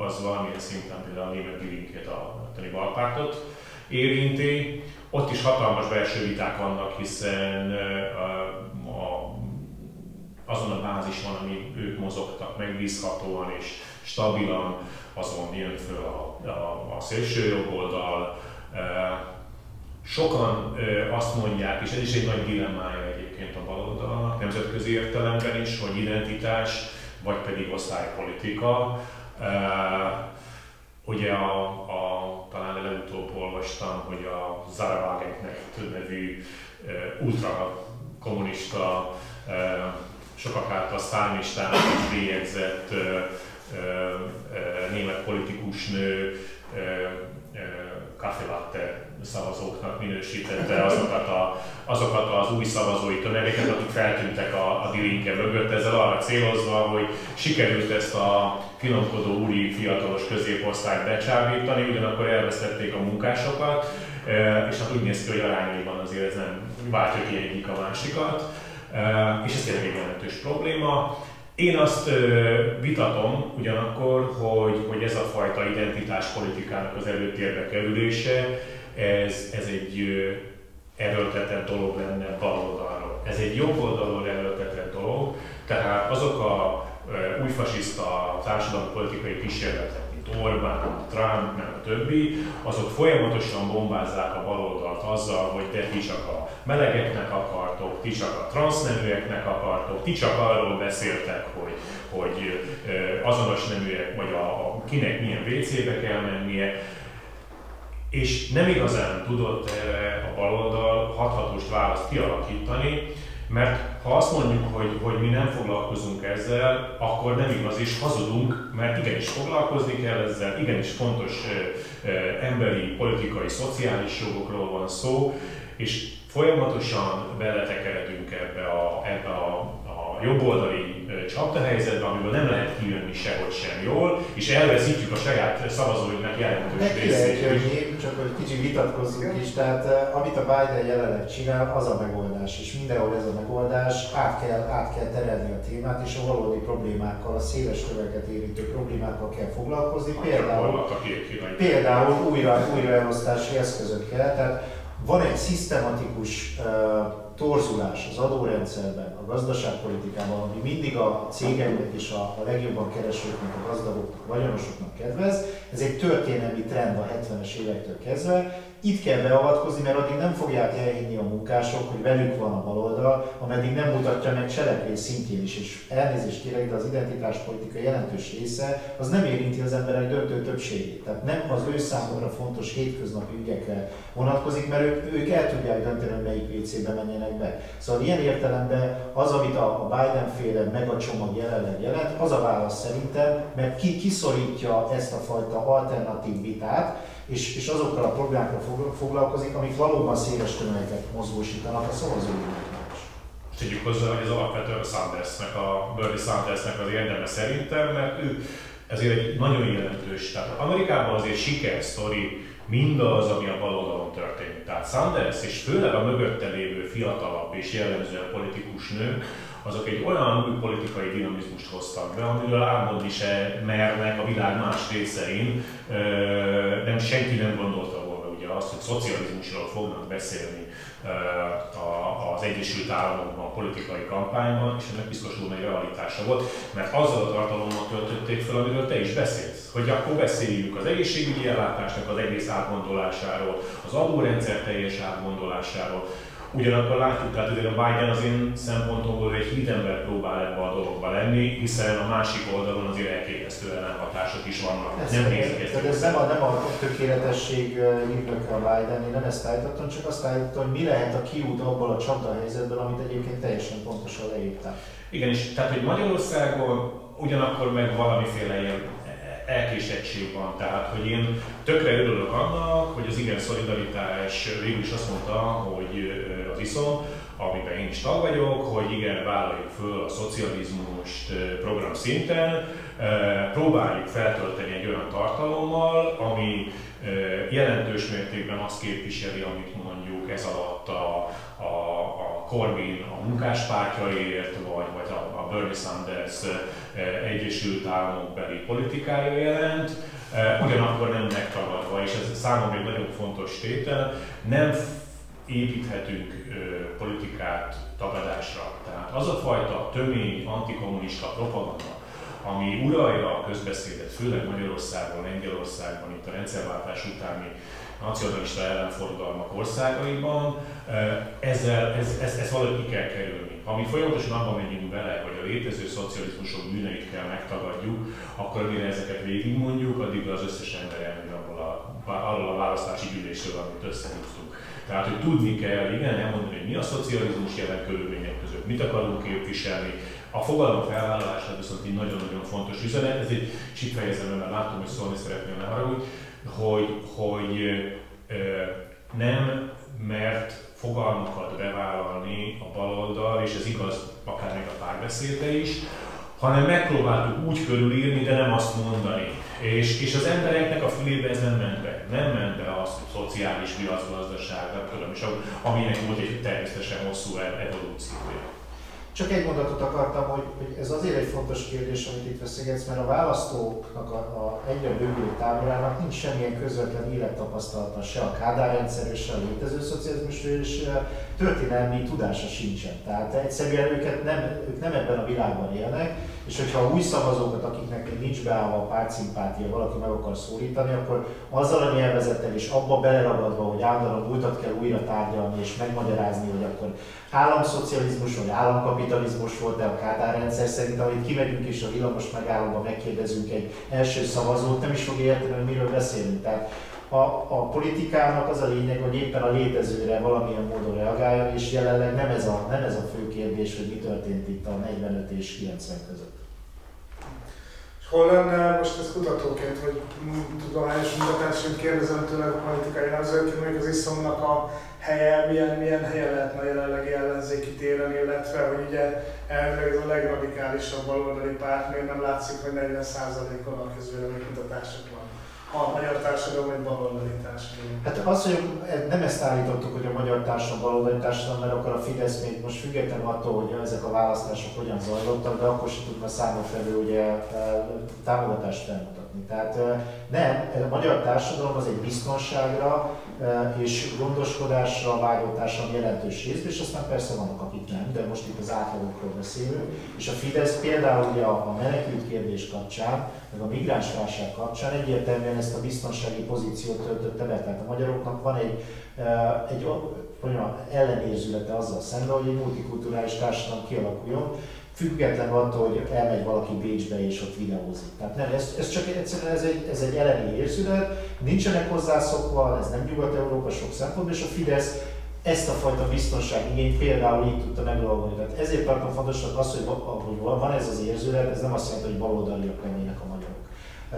az valamilyen szinten például a német Bilinkét, a balpártot érinti. Ott is hatalmas belső viták vannak, hiszen a azon a bázison, ami ők mozogtak, megbízhatóan és stabilan, azon jön föl a, a, a szélső jobboldal. Sokan azt mondják, és ez is egy nagy dilemmája egyébként a baloldalnak, nemzetközi értelemben is, hogy identitás, vagy pedig osztálypolitika. Ugye a, a, talán legutóbb olvastam, hogy a Zara Wagenknecht nevű ultra kommunista, sokak által szálmistának bélyegzett német politikus nő Café Latte szavazóknak minősítette azokat, a, azokat az új szavazói tömegeket, akik feltűntek a, a Dilinke mögött, ezzel arra célozva, hogy sikerült ezt a finomkodó úri fiatalos középosztályt becsábítani, ugyanakkor elvesztették a munkásokat, és hát úgy néz ki, hogy arányaiban azért ez nem váltja ki egyik a másikat, és ez tényleg egy jelentős probléma. Én azt vitatom ugyanakkor, hogy, hogy ez a fajta identitáspolitikának az előtérbe kerülése, ez, ez egy erőltetett dolog lenne baloldalról. Ez egy jobb oldalról erőltetett dolog, tehát azok a újfasiszta társadalmi politikai kísérletek, mint Orbán, Trump, meg a többi, azok folyamatosan bombázzák a baloldalt azzal, hogy te ti csak a melegeknek akartok, ti csak a transzneműeknek akartok, ti csak arról beszéltek, hogy, azonos neműek, vagy a, a kinek milyen WC-be kell mennie, és nem igazán tudott erre a baloldal hathatós választ kialakítani, mert ha azt mondjuk, hogy, hogy mi nem foglalkozunk ezzel, akkor nem igaz és hazudunk, mert igenis foglalkozni kell ezzel, igenis fontos emberi, politikai, szociális jogokról van szó, és folyamatosan beletekeredünk ebbe a, ebbe a jobboldali csapdahelyzetben, amiből nem lehet kijönni sehogy sem jól, és elveszítjük a saját szavazóinknak jelentős részét. Jönni, csak hogy kicsit vitatkozzunk is, tehát amit a Biden jelenleg csinál, az a megoldás, és mindenhol ez a megoldás, át kell, át kell terelni a témát, és a valódi problémákkal, a széles töveget érintő problémákkal kell foglalkozni, például, például újra, újraelosztási eszközökkel, tehát van egy szisztematikus uh, torzulás az adórendszerben, a gazdaságpolitikában, ami mindig a cégeknek és a, a legjobban keresőknek, a gazdagoknak, a vagyonosoknak kedvez. Ez egy történelmi trend a 70-es évektől kezdve, itt kell beavatkozni, mert addig nem fogják elhinni a munkások, hogy velük van a baloldal, ameddig nem mutatja meg cselekvés szintjén is. És elnézést kérek, de az identitáspolitika jelentős része az nem érinti az emberek döntő többségét. Tehát nem az ő számomra fontos hétköznapi ügyekre vonatkozik, mert ők, ők el tudják dönteni, hogy melyik WC-be menjenek be. Szóval ilyen értelemben az, amit a Biden féle megacsomag jelenleg jelent, az a válasz szerintem, mert ki kiszorítja ezt a fajta alternatív vitát, és, és azokkal a problémákkal foglalkozik, amik valóban széles tömegeket mozgósítanak a szavazóinknak is. Tegyük hozzá, hogy ez alapvetően Sandersnek, a Bernie Sandersnek az érdeme szerintem, mert ő ezért egy nagyon jelentős. Tehát Amerikában azért sikersztori mindaz, ami a baloldalon történik. Tehát Sanders és főleg a mögötte lévő fiatalabb és jellemzően politikus nő, azok egy olyan új politikai dinamizmust hoztak be, amiről álmodni se mernek a világ más részein. Nem senki nem gondolta volna ugye azt, hogy szocializmusról fognak beszélni az Egyesült Államokban a politikai kampányban, és ennek biztosul egy realitása volt, mert azzal a tartalommal töltötték fel, amiről te is beszélsz. Hogy akkor beszéljünk az egészségügyi ellátásnak az egész átgondolásáról, az adórendszer teljes átgondolásáról, Ugyanakkor látjuk, tehát hogy a Biden az én szempontomból egy hídember próbál ebbe a dologba lenni, hiszen a másik oldalon azért elképesztő ellenhatások is vannak. Ez nem nézik ezt. Ez nem a, nem a tökéletesség hívnak a Biden, én nem ezt állítottam, csak azt állítottam, hogy mi lehet a kiút abból a csapdahelyzetből, amit egyébként teljesen pontosan leírtál. Igen, és tehát, hogy Magyarországon ugyanakkor meg valamiféle ilyen elkésettség van. Tehát, hogy én tökre örülök annak, hogy az igen szolidaritás végül is azt mondta, hogy az iszom, amiben én is tag vagyok, hogy igen, vállaljuk föl a szocializmust program szinten, próbáljuk feltölteni egy olyan tartalommal, ami jelentős mértékben azt képviseli, amit mondjuk ez alatt a, a, a Corbyn a munkáspártjaiért, vagy, vagy a, a Bernie Sanders Egyesült Államok beli politikája jelent, ugyanakkor nem megtagadva, és ez számomra egy nagyon fontos tétel, nem építhetünk politikát tagadásra. Tehát az a fajta tömény antikommunista propaganda, ami uralja a közbeszédet, főleg Magyarországon, Lengyelországban, itt a rendszerváltás utáni nacionalista ellenforgalmak országaiban, ezzel, ez, ez, ez valahogy ki kell kerülni. Ha mi folyamatosan abban megyünk bele, hogy a létező szocializmusok bűneit kell megtagadjuk, akkor amire ezeket végigmondjuk, addig az összes ember elmegy abból a, arról a választási gyűlésről, amit összehívtunk. Tehát, hogy tudni kell, igen, elmondani, hogy mi a szocializmus jelen körülmények között, mit akarunk képviselni, a fogalom felvállalása viszont egy nagyon-nagyon fontos üzenet, ez egy kicsit fejezem, mert látom, hogy szólni szeretném, ne haragudj, hogy, hogy nem mert fogalmakat bevállalni a baloldal, és ez igaz akár még a párbeszédre is, hanem megpróbáltuk úgy körülírni, de nem azt mondani. És, és az embereknek a fülébe ez nem ment be. Nem ment be az a szociális piacgazdaság, nem tudom, és aminek volt egy természetesen hosszú evolúciója. Csak egy mondatot akartam, hogy, hogy ez azért egy fontos kérdés, amit itt veszegetsz, mert a választóknak a, a egyre bővülő táborának nincs semmilyen közvetlen élettapasztalata se a Kádár rendszerű, se a létező szocializmusról, és történelmi tudása sincsen. Tehát egyszerűen őket nem, ők nem ebben a világban élnek, és hogyha új szavazókat, akiknek nincs beállva a pártszimpátia, valaki meg akar szólítani, akkor azzal a nyelvezettel is abba beleragadva, hogy állandóan múltat kell újra tárgyalni és megmagyarázni, hogy akkor államszocializmus vagy államkapitalizmus volt-e a Kádár rendszer szerint, amit kimegyünk és a villamos megállóba megkérdezünk egy első szavazót, nem is fog érteni, hogy miről beszélünk. Tehát a, a politikának az a lényeg, hogy éppen a létezőre valamilyen módon reagáljon, és jelenleg nem ez a, nem ez a fő kérdés, hogy mi történt itt a 45 és 90 között. Hol lenne most ez kutatóként, vagy tudományos munkatársaként kérdezem tőle a politikai elemzőként, hogy az iszomnak a helye, milyen, milyen helye lehetne a jelenlegi ellenzéki téren, illetve hogy ugye elvileg ez a legradikálisabb baloldali párt, miért nem látszik, hogy 40%-on a közvéleménykutatásokban a magyar társadalom egy baloldali társadalom? Hát az, hogy nem ezt állítottuk, hogy a magyar társadalom baloldali társadalom, mert akkor a Fidesz még most függetlenül attól, hogy ezek a választások hogyan zajlottak, de akkor sem tudna számok felül ugye e, támogatást felmutatni. Tehát nem, a magyar társadalom az egy biztonságra és gondoskodásra, vágyó társadalom jelentős rész, és aztán persze vannak, akik nem, de most itt az átlagokról beszélünk. És a Fidesz például ugye a menekült kérdés kapcsán, meg a migráns válság kapcsán egyértelműen ezt a biztonsági pozíciót töltötte be. Tehát a magyaroknak van egy, egy mondjam, ellenérzülete azzal szemben, hogy egy multikulturális társadalom kialakuljon, független attól, hogy elmegy valaki Bécsbe és ott videózik. Tehát nem, ez, ez csak egyszerűen ez egy, ez egy elemi érzület, nincsenek hozzászokva, ez nem Nyugat-Európa sok szempontból, és a Fidesz ezt a fajta biztonságigényt például így tudta megoldani. Tehát ezért tartom fontosnak az, hogy, hogy van ez az érzület, ez nem azt jelenti, hogy baloldaliak lennének a magyarok.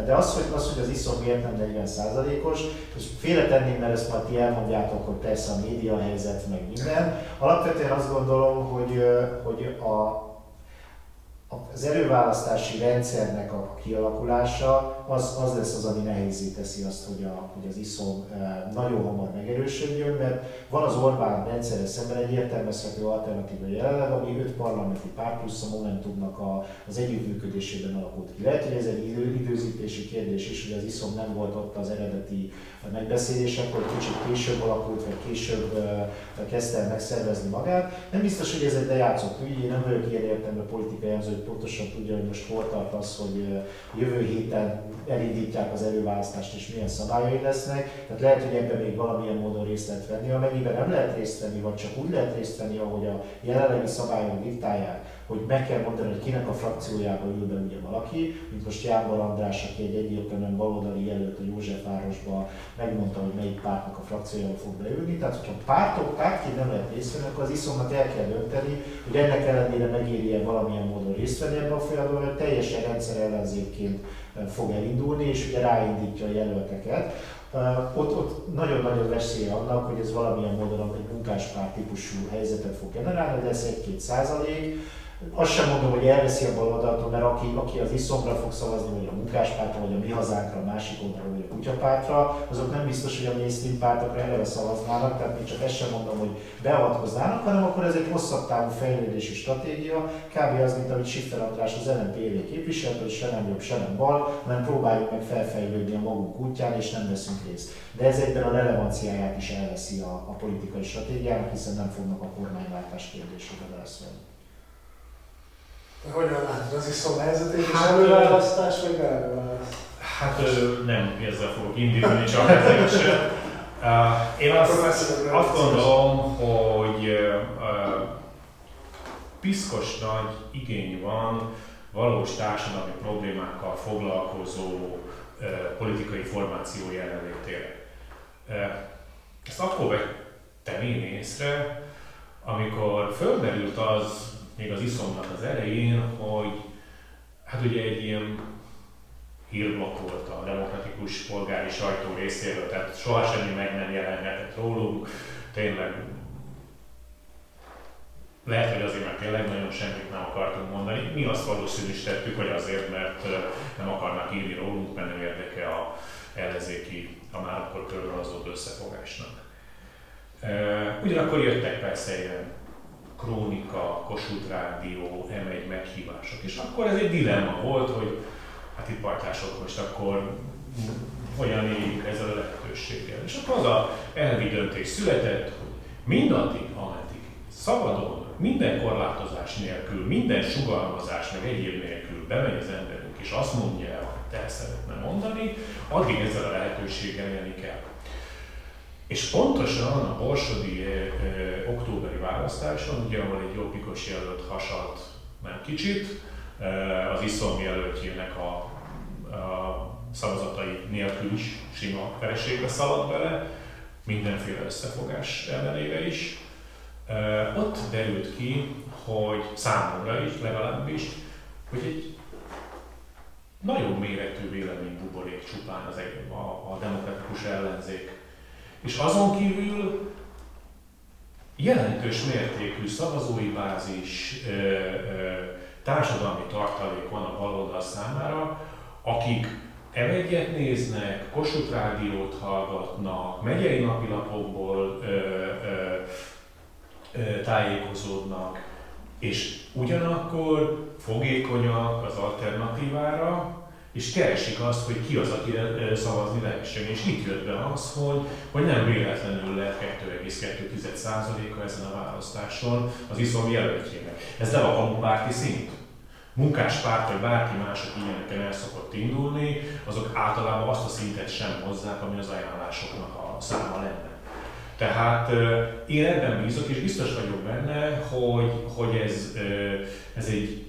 De az, hogy az, hogy az iszom miért nem 40 os és félretenném, mert ezt majd ti elmondjátok, hogy persze a média helyzet, meg minden. Alapvetően azt gondolom, hogy, hogy a, az erőválasztási rendszernek a kialakulása az, az lesz az, ami nehézé teszi azt, hogy, a, hogy az iszom nagyon hamar megerősödjön, mert van az Orbán rendszerre szemben egy értelmezhető alternatíva jelenleg, ami öt parlamenti párt plusz a Momentumnak a, az együttműködésében alakult ki. Lehet, hogy ez egy idő, időzítési kérdés is, hogy az iszom nem volt ott az eredeti megbeszélésekor, kicsit később alakult, vagy később e, kezdte el megszervezni magát. Nem biztos, hogy ez egy lejátszott ügy, én nem vagyok ilyen értelme politikai hogy pontosan tudja, hogy most hol tart az, hogy jövő héten elindítják az előválasztást és milyen szabályai lesznek. Tehát lehet, hogy ebben még valamilyen módon részt lehet venni. Amennyiben nem lehet részt venni, vagy csak úgy lehet részt venni, ahogy a jelenlegi szabályok diktálják, hogy meg kell mondani, hogy kinek a frakciójába ül be ugye valaki, mint most Jánbor András, aki egy egyértelműen baloldali jelölt a Józsefvárosba, megmondta, hogy melyik pártnak a frakciójába fog beülni. Tehát, hogyha pártok, pártként nem lehet részt venni, akkor az iszomnak el kell dönteni, hogy ennek ellenére megéri-e valamilyen módon részt venni ebben a folyamatban, vagy teljesen rendszer ellenzékként fog elindulni, és ugye ráindítja a jelölteket. Uh, ott, ott nagyon nagyon veszély annak, hogy ez valamilyen módon egy munkáspárt típusú helyzetet fog generálni, de ez egy-két százalék, azt sem mondom, hogy elveszi a baloldaltól, mert aki, aki az iszomra fog szavazni, vagy a munkáspártra, vagy a mi hazánkra, a másik oldalra, vagy a kutyapártra, azok nem biztos, hogy a mainstream pártokra eleve szavaznának, tehát még csak ezt sem mondom, hogy beavatkoznának, hanem akkor ez egy hosszabb távú fejlődési stratégia, kb. az, mint amit Schiffer András az LNP évén képviselt, hogy se nem jobb, se nem bal, hanem próbáljuk meg felfejlődni a magunk útján, és nem veszünk részt. De ez egyben a relevanciáját is elveszi a, a politikai stratégiának, hiszen nem fognak a kormányváltás kérdésére válaszolni. Hogyan látod az iszom helyzetét, hát, előválasztás, vagy előválasztás? Hát nem ezzel fogok indítani, csak Uh, én azt, azt gondolom, hogy piszkos nagy igény van valós társadalmi problémákkal foglalkozó politikai formáció jelenlétére. Ezt akkor vettem én észre, amikor fölmerült az még az iszomnak az elején, hogy hát ugye egy ilyen hírblokk volt a demokratikus polgári sajtó részéről, tehát soha semmi meg nem jelenhetett rólunk, tényleg lehet, hogy azért, mert tényleg nagyon semmit nem akartunk mondani. Mi azt valószínűsítettük, hogy azért, mert nem akarnak írni rólunk, mert nem érdeke a ellenzéki, a már akkor körülhozott összefogásnak. Ugyanakkor jöttek persze ilyen Krónika, Kossuth Rádió, M1 meghívások. És akkor ez egy dilemma volt, hogy hát itt partások most akkor hogyan éljük ezzel a lehetőséggel. És akkor az a elvi döntés született, hogy mindaddig, ameddig szabadon, minden korlátozás nélkül, minden sugalmazás, meg egyéb nélkül bemegy az emberünk, és azt mondja el, amit el szeretne mondani, addig ezzel a lehetőséggel élni kell. És pontosan a borsodi e, e, októberi választáson, ugye ahol egy jobbikos jelölt hasalt nem kicsit, e, az iszom jelöltjének a, a szavazatai nélkül is sima vereségbe szaladt bele, mindenféle összefogás ellenére is. Ott derült ki, hogy számomra is legalábbis, hogy egy nagyon méretű véleménybuborék csupán az a, a demokratikus ellenzék és azon kívül jelentős mértékű szavazói bázis, társadalmi tartalék van a baloldal számára, akik m néznek, Kossuth Rádiót hallgatnak, megyei napilapokból ö, tájékozódnak, és ugyanakkor fogékonyak az alternatívára, és keresik azt, hogy ki az, akire szavazni lehessen. És itt jött be az, hogy, hogy nem véletlenül lett 2,2%-a ezen a választáson az iszom jelöltjének. Ez nem a kamupárti szint. Munkáspárt vagy bárki más, aki ilyeneken el szokott indulni, azok általában azt a szintet sem hozzák, ami az ajánlásoknak a száma lenne. Tehát én ebben bízok, és biztos vagyok benne, hogy, hogy ez, ez egy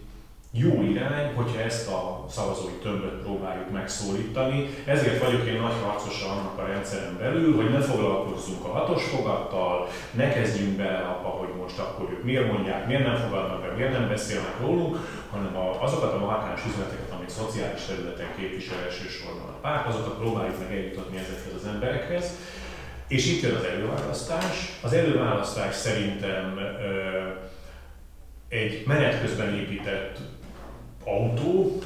jó irány, hogyha ezt a szavazói tömböt próbáljuk megszólítani. Ezért vagyok én nagy harcosa annak a rendszeren belül, hogy ne foglalkozzunk a hatos fogattal, ne kezdjünk bele abba, hogy most akkor ők miért mondják, miért nem fogadnak be, miért nem beszélnek rólunk, hanem azokat a markáns üzleteket, amit szociális területen képvisel elsősorban a párt, azokat próbáljuk meg eljutatni ezekhez az emberekhez. És itt jön az előválasztás. Az előválasztás szerintem egy menet közben épített autó,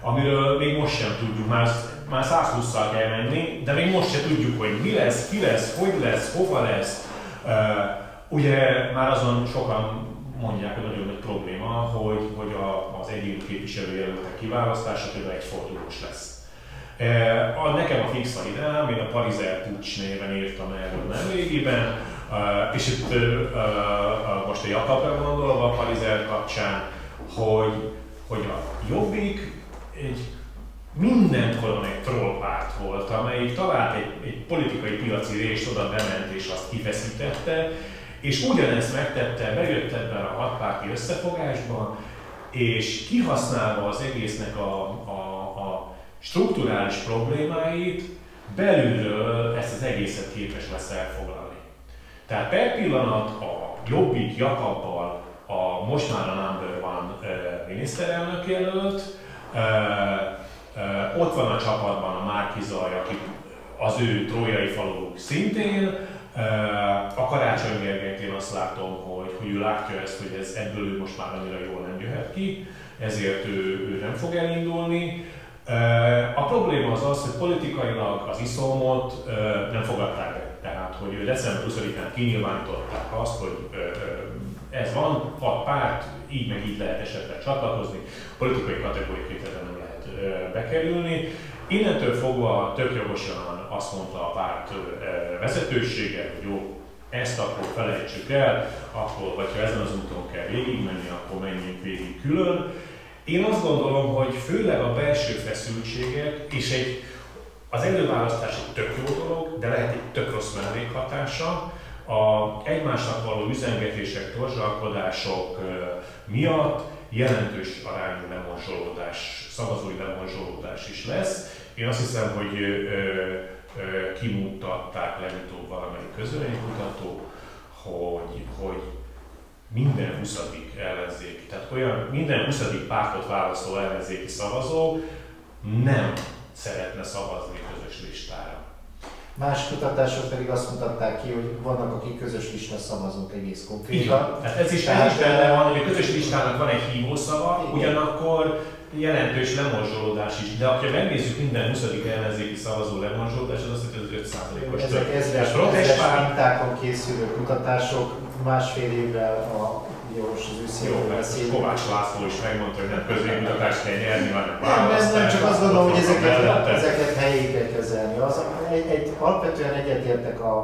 amiről még most sem tudjuk, már, már 120-szal kell menni, de még most sem tudjuk, hogy mi lesz, ki lesz, hogy lesz, hova lesz. Ugye már azon sokan mondják, hogy nagyon nagy probléma, hogy, hogy a, az egyéni képviselőjelöltek kiválasztása például egy fordulós lesz. A, nekem a fix a ideám, én a Parizer Pucs néven írtam erről nemrégiben, és itt most a Jakabra gondolva a Parizer kapcsán, hogy hogy a Jobbik egy mindent valami egy trollpárt volt, amelyik talált egy, egy politikai piaci részt, oda bement és azt kifeszítette, és ugyanezt megtette, bejött ebben a hatpárti összefogásban, és kihasználva az egésznek a, a, a strukturális problémáit, belülről ezt az egészet képes lesz elfoglalni. Tehát per pillanat a Jobbik Jakabbal a most már a number one miniszterelnök jelölt, ott van a csapatban a Márki Zaj, aki az ő trójai faluk szintén, A Karácsony Gergelyt én azt látom, hogy, hogy ő látja ezt, hogy ez ebből ő most már annyira jól nem jöhet ki, ezért ő, ő nem fog elindulni. A probléma az az, hogy politikailag az iszomot nem fogadták be. Tehát, hogy december 20-án kinyilvánították azt, hogy ez van, hat párt, így meg így lehet esetleg csatlakozni, politikai kategóriákat nem lehet bekerülni. Innentől fogva tök jogosan azt mondta a párt vezetősége, hogy jó, ezt akkor felejtsük el, akkor, vagy ha ezen az úton kell végigmenni, akkor menjünk végig külön. Én azt gondolom, hogy főleg a belső feszültségek és egy, az előválasztás egy tök jó dolog, de lehet egy tök rossz mellékhatása. A egymásnak való üzengetések, torzsalkodások miatt jelentős arányú lemorzsolódás, szavazói lemorzsolódás is lesz. Én azt hiszem, hogy kimutatták legutóbb valamelyik közölénykutató, hogy, hogy minden 20. ellenzéki, tehát olyan minden 20. pártot választó ellenzéki szavazó nem szeretne szavazni közös listára. Más kutatások pedig azt mutatták ki, hogy vannak, akik közös lista szavazók egész konkrétan. Tehát ez is, Tehát, is benne van, hogy a közös listának van egy hívószava, igen. ugyanakkor jelentős lemorzsolódás is, de ha megnézzük minden 20. ellenzéki szavazó lemorzsolódás, az azt jelenti, hogy 5%-os. Ezek ezres, ezres mintákon készülő kutatások másfél évvel a Jós az őszi Jó, mert Kovács László is megmondta, hogy nem közvénkutatást kell nyerni, hanem nem, nem, nem, csak azt gondolom, hogy ezeket, ezeket helyén kell kezelni. Az, egy, egy, alapvetően egyetértek a,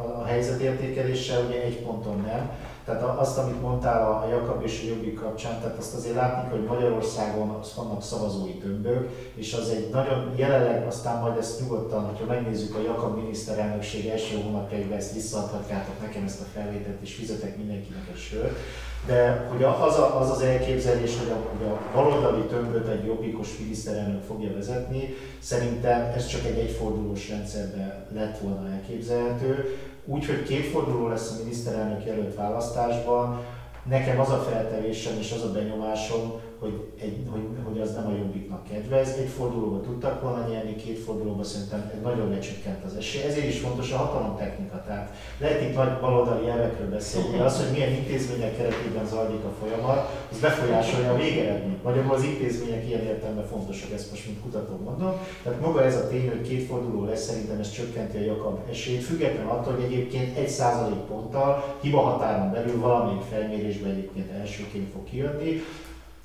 a, a helyzetértékeléssel, ugye egy ponton nem tehát azt, amit mondtál a Jakab és a Jobbik kapcsán, tehát azt azért látni, hogy Magyarországon az vannak szavazói tömbök, és az egy nagyon jelenleg, aztán majd ezt nyugodtan, hogyha megnézzük a Jakab miniszterelnökség első hónapjaiban, ezt visszaadhatjátok nekem ezt a felvételt, és fizetek mindenkinek egy sört. De hogy az, a, az az elképzelés, hogy a, hogy a baloldali tömböt egy jobbikos miniszterelnök fogja vezetni, szerintem ez csak egy egyfordulós rendszerben lett volna elképzelhető. Úgy, hogy kétforduló lesz a miniszterelnök jelölt választásban, nekem az a feltevésem és az a benyomásom, hogy, egy, hogy, hogy az nem a jobbiknak kedvez. Egy fordulóba tudtak volna nyerni, két fordulóba szerintem nagyon lecsökkent az esély. Ezért is fontos a hatalomtechnika. Tehát lehet itt nagy baloldali elvekről beszélni, de az, hogy milyen intézmények keretében zajlik a folyamat, az befolyásolja a végeredményt. Magyarul az intézmények ilyen értelemben fontosak, ezt most mint kutató mondom. Tehát maga ez a tény, hogy két forduló lesz, szerintem ez csökkenti a Jakab esélyt, függetlenül attól, hogy egyébként egy százalék ponttal hiba határon belül valamelyik felmérésben egyébként elsőként fog kijönni.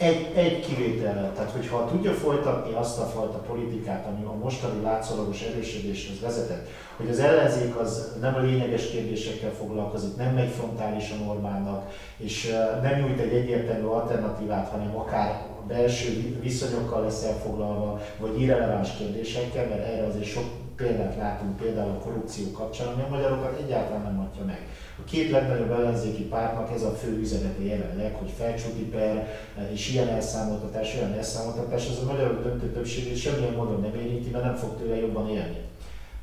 Egy, egy kivétel, tehát hogyha tudja folytatni azt a fajta politikát, ami a mostani látszólagos erősödéshez vezetett, hogy az ellenzék az nem a lényeges kérdésekkel foglalkozik, nem megy frontálisan Orbánnak, és nem nyújt egy egyértelmű alternatívát, hanem akár belső viszonyokkal lesz elfoglalva, vagy irreleváns kérdésekkel, mert erre azért sok példát látunk, például a korrupció kapcsán, ami a magyarokat egyáltalán nem adja meg. A két legnagyobb ellenzéki pártnak ez a fő üzenete jelenleg, hogy felcsúti per, és ilyen elszámoltatás, olyan elszámoltatás, az a magyarok döntő többségét semmilyen módon nem érinti, mert nem fog tőle jobban élni.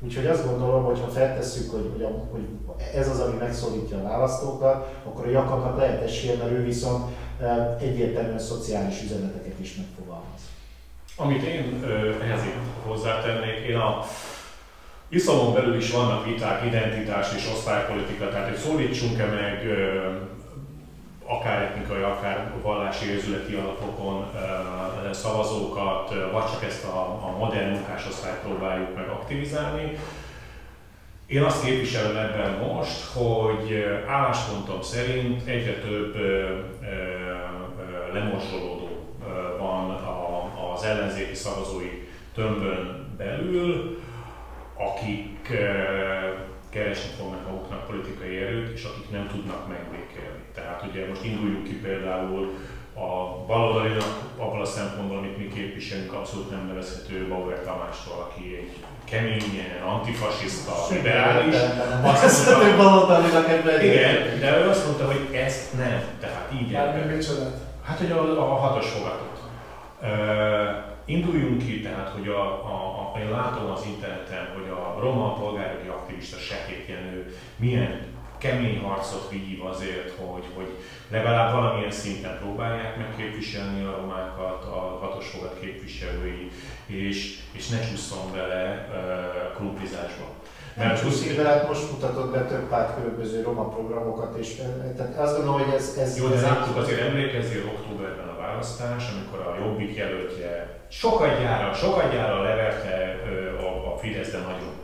Úgyhogy azt gondolom, hogy ha feltesszük, hogy, hogy, hogy ez az, ami megszólítja a választókat, akkor a Jakabnak lehet esélye, mert ő viszont e, egyértelműen szociális üzeneteket is megfogalmaz. Amit én ehhez hozzátennék, én a Iszlamon belül is vannak viták, identitás és osztálypolitika, tehát hogy szólítsunk-e meg akár etnikai, akár vallási érzületi alapokon szavazókat, vagy csak ezt a, modern munkásosztályt próbáljuk meg aktivizálni. Én azt képviselem ebben most, hogy álláspontom szerint egyre több lemorzsolódó van az ellenzéki szavazói tömbön belül, akik keresni fognak maguknak politikai erőt, és akik nem tudnak megbékélni. Tehát ugye most induljunk ki például a baloldalinak abban a szempontból, amit mi képviselünk, abszolút nem nevezhető Bauer Tamástól, aki egy keményen, antifasiszta, liberális. Hogy baloldalinak ebben Igen, de ő azt mondta, hogy ezt nem. Tehát így Hát, hogy a, a hatos fogatot. Induljunk ki, tehát, hogy a, a, a, én látom az interneten, hogy a roma polgárjogi aktivista Sekét Jenő milyen kemény harcot vív azért, hogy, hogy legalább valamilyen szinten próbálják megképviselni a romákat, a hatosfogat képviselői, és, és ne csúszom bele uh, klubizásba. Mert 20 évvel át most mutatott be több párt különböző roma programokat, és tehát azt gondolom, hogy ez... ez Jó, de ez láttuk azért emlékezzél októberben a választás, amikor a Jobbik jelöltje sokadjára, sokadjára leverte a, a Fidesz, de nagyon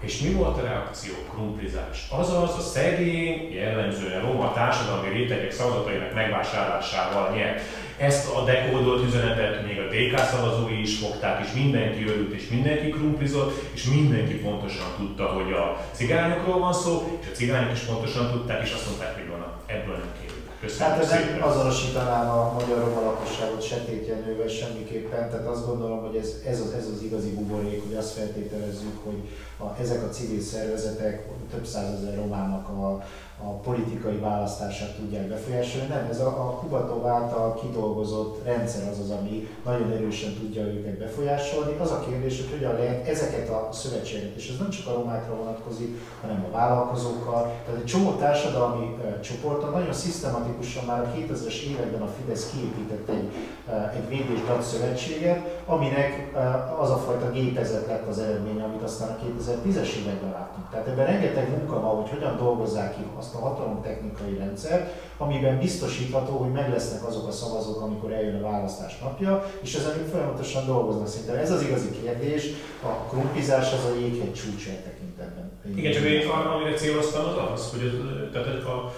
és mi volt a reakció? Krumplizás. Azaz a szegény, jellemzően roma társadalmi rétegek szavazatainak megvásárlásával nyert. Ezt a dekódolt üzenetet még a DK szavazói is fogták, és mindenki örült, és mindenki krumplizott, és mindenki pontosan tudta, hogy a cigányokról van szó, és a cigányok is pontosan tudták, és azt mondták, hogy van, ebből nem kérünk. Köszönöm hát ez nem azonosítanám a magyar roma lakosságot Setétjenővel semmiképpen, tehát azt gondolom, hogy ez, ez, az, ez az igazi buborék, hogy azt feltételezzük, hogy a, ezek a civil szervezetek több százezer romának a, a politikai választását tudják befolyásolni. Nem, ez a, a Kubatov által kidolgozott rendszer az az, ami nagyon erősen tudja őket befolyásolni. Az a kérdés, hogy hogyan lehet ezeket a szövetségeket, és ez nem csak a romákra vonatkozik, hanem a vállalkozókkal. Tehát egy csomó társadalmi uh, csoporton nagyon szisztematikusan már a 2000-es években a Fidesz kiépített egy, uh, egy védés szövetséget, aminek uh, az a fajta gépezet lett az eredménye, amit aztán a 2010-es években láttunk. Tehát ebben rengeteg munka van, hogy hogyan dolgozzák ki azt a hatalomtechnikai rendszert, amiben biztosítható, hogy meg lesznek azok a szavazók, amikor eljön a választás napja, és ezen ők folyamatosan dolgoznak. Szerintem ez az igazi kérdés, a krumpizás az a jéghegy csúcs tekintetben. Igen, csak én amire céloztam az az, hogy az, a,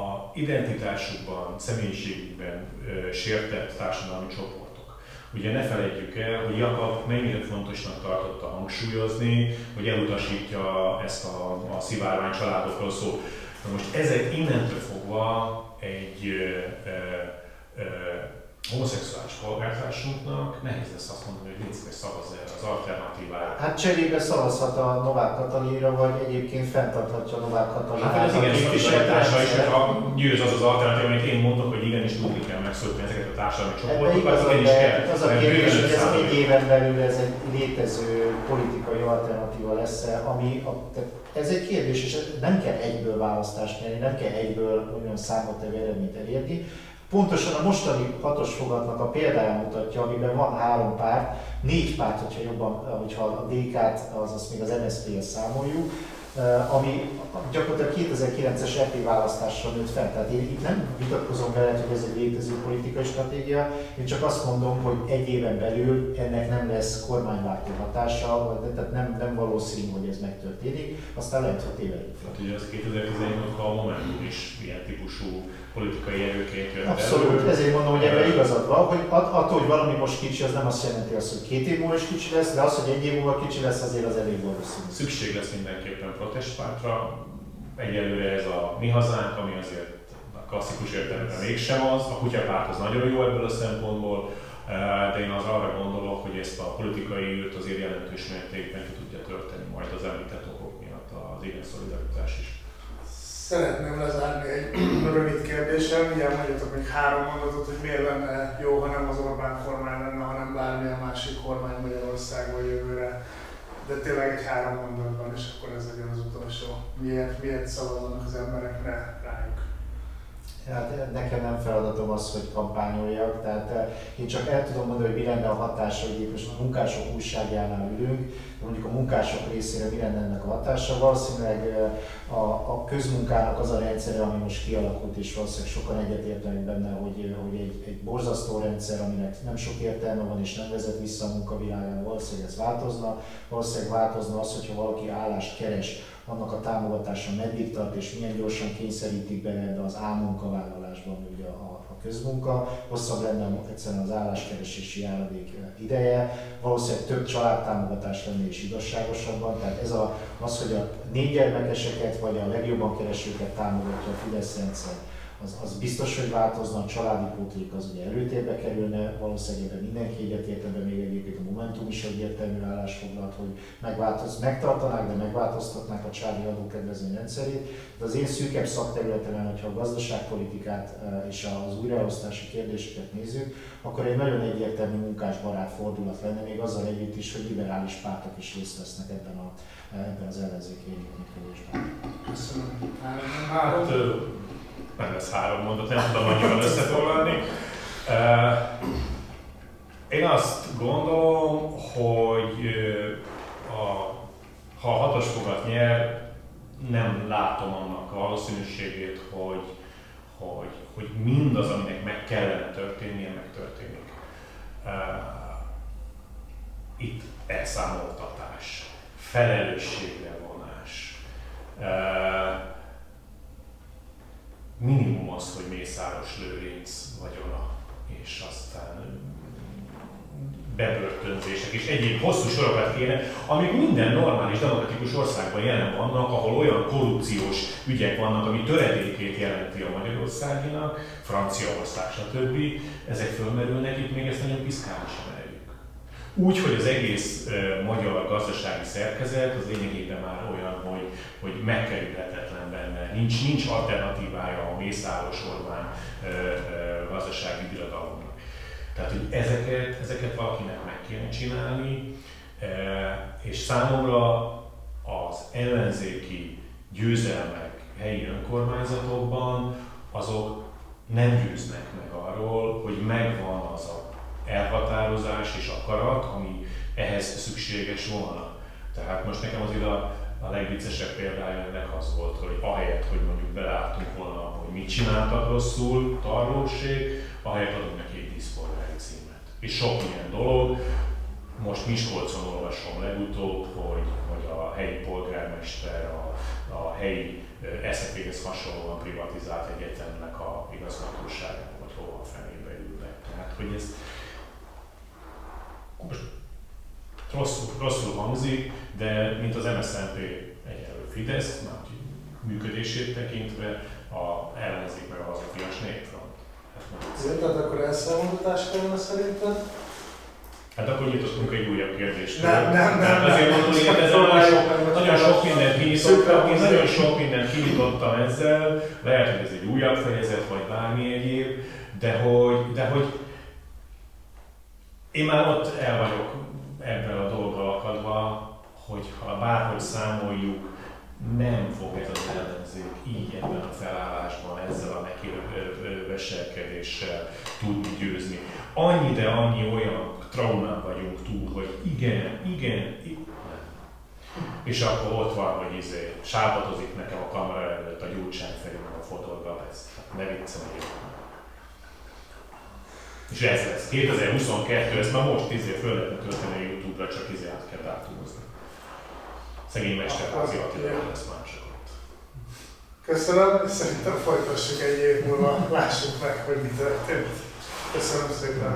a identitásukban, személyiségükben sértett társadalmi csoport Ugye ne felejtjük el, hogy Jakab mennyire fontosnak tartotta hangsúlyozni, hogy elutasítja ezt a, a szivárvány családokról szó. Na most ezek innentől fogva egy ö, ö, ö, homoszexuális polgártársunknak nehéz lesz azt mondani, hogy nincs szavaz erre az alternatívára. Hát cserébe szavazhat a Novák Katalinra, vagy egyébként fenntarthatja a Novák Katalinra. Hát ez igen, képviselőtársa is, hogyha győz az az alternatív, amit én mondok, hogy igenis tudni kell megszólítani ezeket a társadalmi csoportokat, igenis kell. Az a kérdés, hogy ez egy éven belül ez egy létező politikai alternatíva lesz ami a, tehát ez egy kérdés, és nem kell egyből választást nyerni, nem kell egyből olyan számottevő eredményt elérni, Pontosan a mostani hatos fogadnak a példája mutatja, amiben van három párt, négy párt, hogyha jobban, hogyha a DK-t, azaz még az MSZP-et számoljuk, eh, ami gyakorlatilag 2009-es EP választásra nőtt fel. Tehát én itt nem vitatkozom vele, hogy ez egy létező politikai stratégia, én csak azt mondom, hogy egy éven belül ennek nem lesz kormányváltó hatása, tehát nem, nem valószínű, hogy ez megtörténik, aztán lehet, hogy tévedünk. Hát ugye az 2018-ban a Momentum is ilyen típusú politikai erőként jött Abszolút, elő. ezért mondom, hogy ebben igazad van, hogy attól, hogy valami most kicsi, az nem azt jelenti azt, hogy két év múlva is kicsi lesz, de az, hogy egy év múlva kicsi lesz, azért az elég valószínű. Szükség lesz mindenképpen protestpártra. Egyelőre ez a mi hazánk, ami azért a klasszikus értelemben mégsem az. A kutyapárt az nagyon jó ebből a szempontból, eh, de én az arra gondolok, hogy ezt a politikai űrt azért jelentős mértékben ki tudja tölteni majd az említett okok miatt az igen szolidaritás is. Szeretném lezárni egy [clears throat] rövid kérdéssel. Ugye mondjatok még három mondatot, hogy miért lenne jó, ha nem az Orbán kormány lenne, hanem bármilyen másik kormány Magyarországon jövőre. De tényleg egy három mondatban, és akkor ez legyen az utolsó. Miért, miért szavazzanak az emberek ne rájuk? Hát nekem nem feladatom az, hogy kampányoljak, tehát eh, én csak el tudom mondani, hogy mi lenne a hatása, hogy most a munkások újságjánál ülünk, mondjuk a munkások részére mi lenne ennek a hatása. Valószínűleg eh, a, a közmunkának az a rendszere, ami most kialakult, és valószínűleg sokan egyetértenek benne, hogy, hogy egy, egy borzasztó rendszer, aminek nem sok értelme van, és nem vezet vissza a munkavilágára, valószínűleg ez változna. Valószínűleg változna az, hogyha valaki állást keres, annak a támogatása meddig tart, és milyen gyorsan kényszerítik bele az álmunkavállalásban ugye a, a közmunka, hosszabb lenne egyszerűen az álláskeresési járadék ideje, valószínűleg több családtámogatás lenne és igazságosabban, tehát ez a, az, hogy a négy gyermekeseket vagy a legjobban keresőket támogatja a Fidesz rendszer, az, az biztos, hogy változna, a családi pótlék az ugye előtérbe kerülne, valószínűleg ebben mindenki egyetért, még egyébként a Momentum is egyértelmű állás foglalt, hogy megváltoz, megtartanák, de megváltoztatnák a csári adókedvezmény rendszerét. De az én szűkebb szakterületemen, hogyha a gazdaságpolitikát eh, és az újraosztási kérdéseket nézzük, akkor egy nagyon egyértelmű munkásbarát fordulat lenne, még azzal együtt is, hogy liberális pártok is részt vesznek ebben, a, ebben az ellenzéki együttműködésben. Köszönöm. Hát, nem lesz három mondat, nem tudom annyival összefoglalni. Én azt gondolom, hogy a ha a hatos fogat nyer, nem látom annak a valószínűségét, hogy, hogy, hogy mindaz, aminek meg kellene történnie, megtörténik. Itt elszámoltatás, felelősségre vonás, minimum az, hogy Mészáros Lőrinc vagyona, és aztán bebörtönzések és egyéb hosszú sorokat kéne, amik minden normális demokratikus országban jelen vannak, ahol olyan korrupciós ügyek vannak, ami töredékét jelenti a Magyarországinak, Franciaország, stb. Ezek fölmerülnek, itt még ezt nagyon piszkálisan eljük. Úgy, hogy az egész magyar gazdasági szerkezet az lényegében már olyan, hogy, hogy megkerülhetetlen benne. Nincs, nincs alternatívája a Mészáros Orbán gazdasági birodalomnak. Tehát, hogy ezeket, ezeket valakinek meg kéne csinálni, és számomra az ellenzéki győzelmek helyi önkormányzatokban, azok nem győznek meg arról, hogy megvan az a elhatározás és akarat, ami ehhez szükséges volna. Tehát most nekem azért a, a legviccesebb példája ennek az volt, hogy ahelyett, hogy mondjuk beláttunk volna, hogy mit csináltak rosszul, tarlóség, ahelyett adunk neki egy díszpolgári címet. És sok ilyen dolog. Most Miskolcon olvasom legutóbb, hogy, hogy a helyi polgármester a, a helyi SZP-hez hasonlóan privatizált egyetemnek a igazgatóságában, vagy hova a fenébe ülnek. Tehát, hogy ez most rosszul, rosszul hangzik, de mint az MSZNP egyelő Fidesz, már működését tekintve, a ellenzék meg az a fias népfront. Hát, tehát akkor elszámoltatás kellene szerintem? Hát akkor nyitottunk egy újabb kérdést. Nem, nem, nem. nem azért mondom, hogy ezzel nagyon sok, nagyon sok mindent kinyitottam, én nagyon sok mindent kinyitottam ezzel, lehet, hogy ez egy újabb fejezet, vagy bármi egyéb, de hogy, de hogy én már ott el vagyok ebben a dolggal akadva, hogy ha bárhogy számoljuk, nem fog ez az ellenzék így ebben a felállásban, ezzel a veselkedéssel tudni győzni. Annyi, de annyi olyan traumán vagyunk túl, hogy igen, igen, igen. És akkor ott van, hogy izé, sábadozik nekem a kamera előtt a gyurcsány felé, a fotolga lesz. Ne viccelj. És ez lesz. 2022, ezt már most izé föl lehetne tölteni a Youtube-ra, csak izé át kell dátumozni. Szegény Mesterházi Attila lesz már csak ott. Köszönöm, szerintem folytassuk egy év múlva, lássuk meg, hogy mi történt. Köszönöm szépen.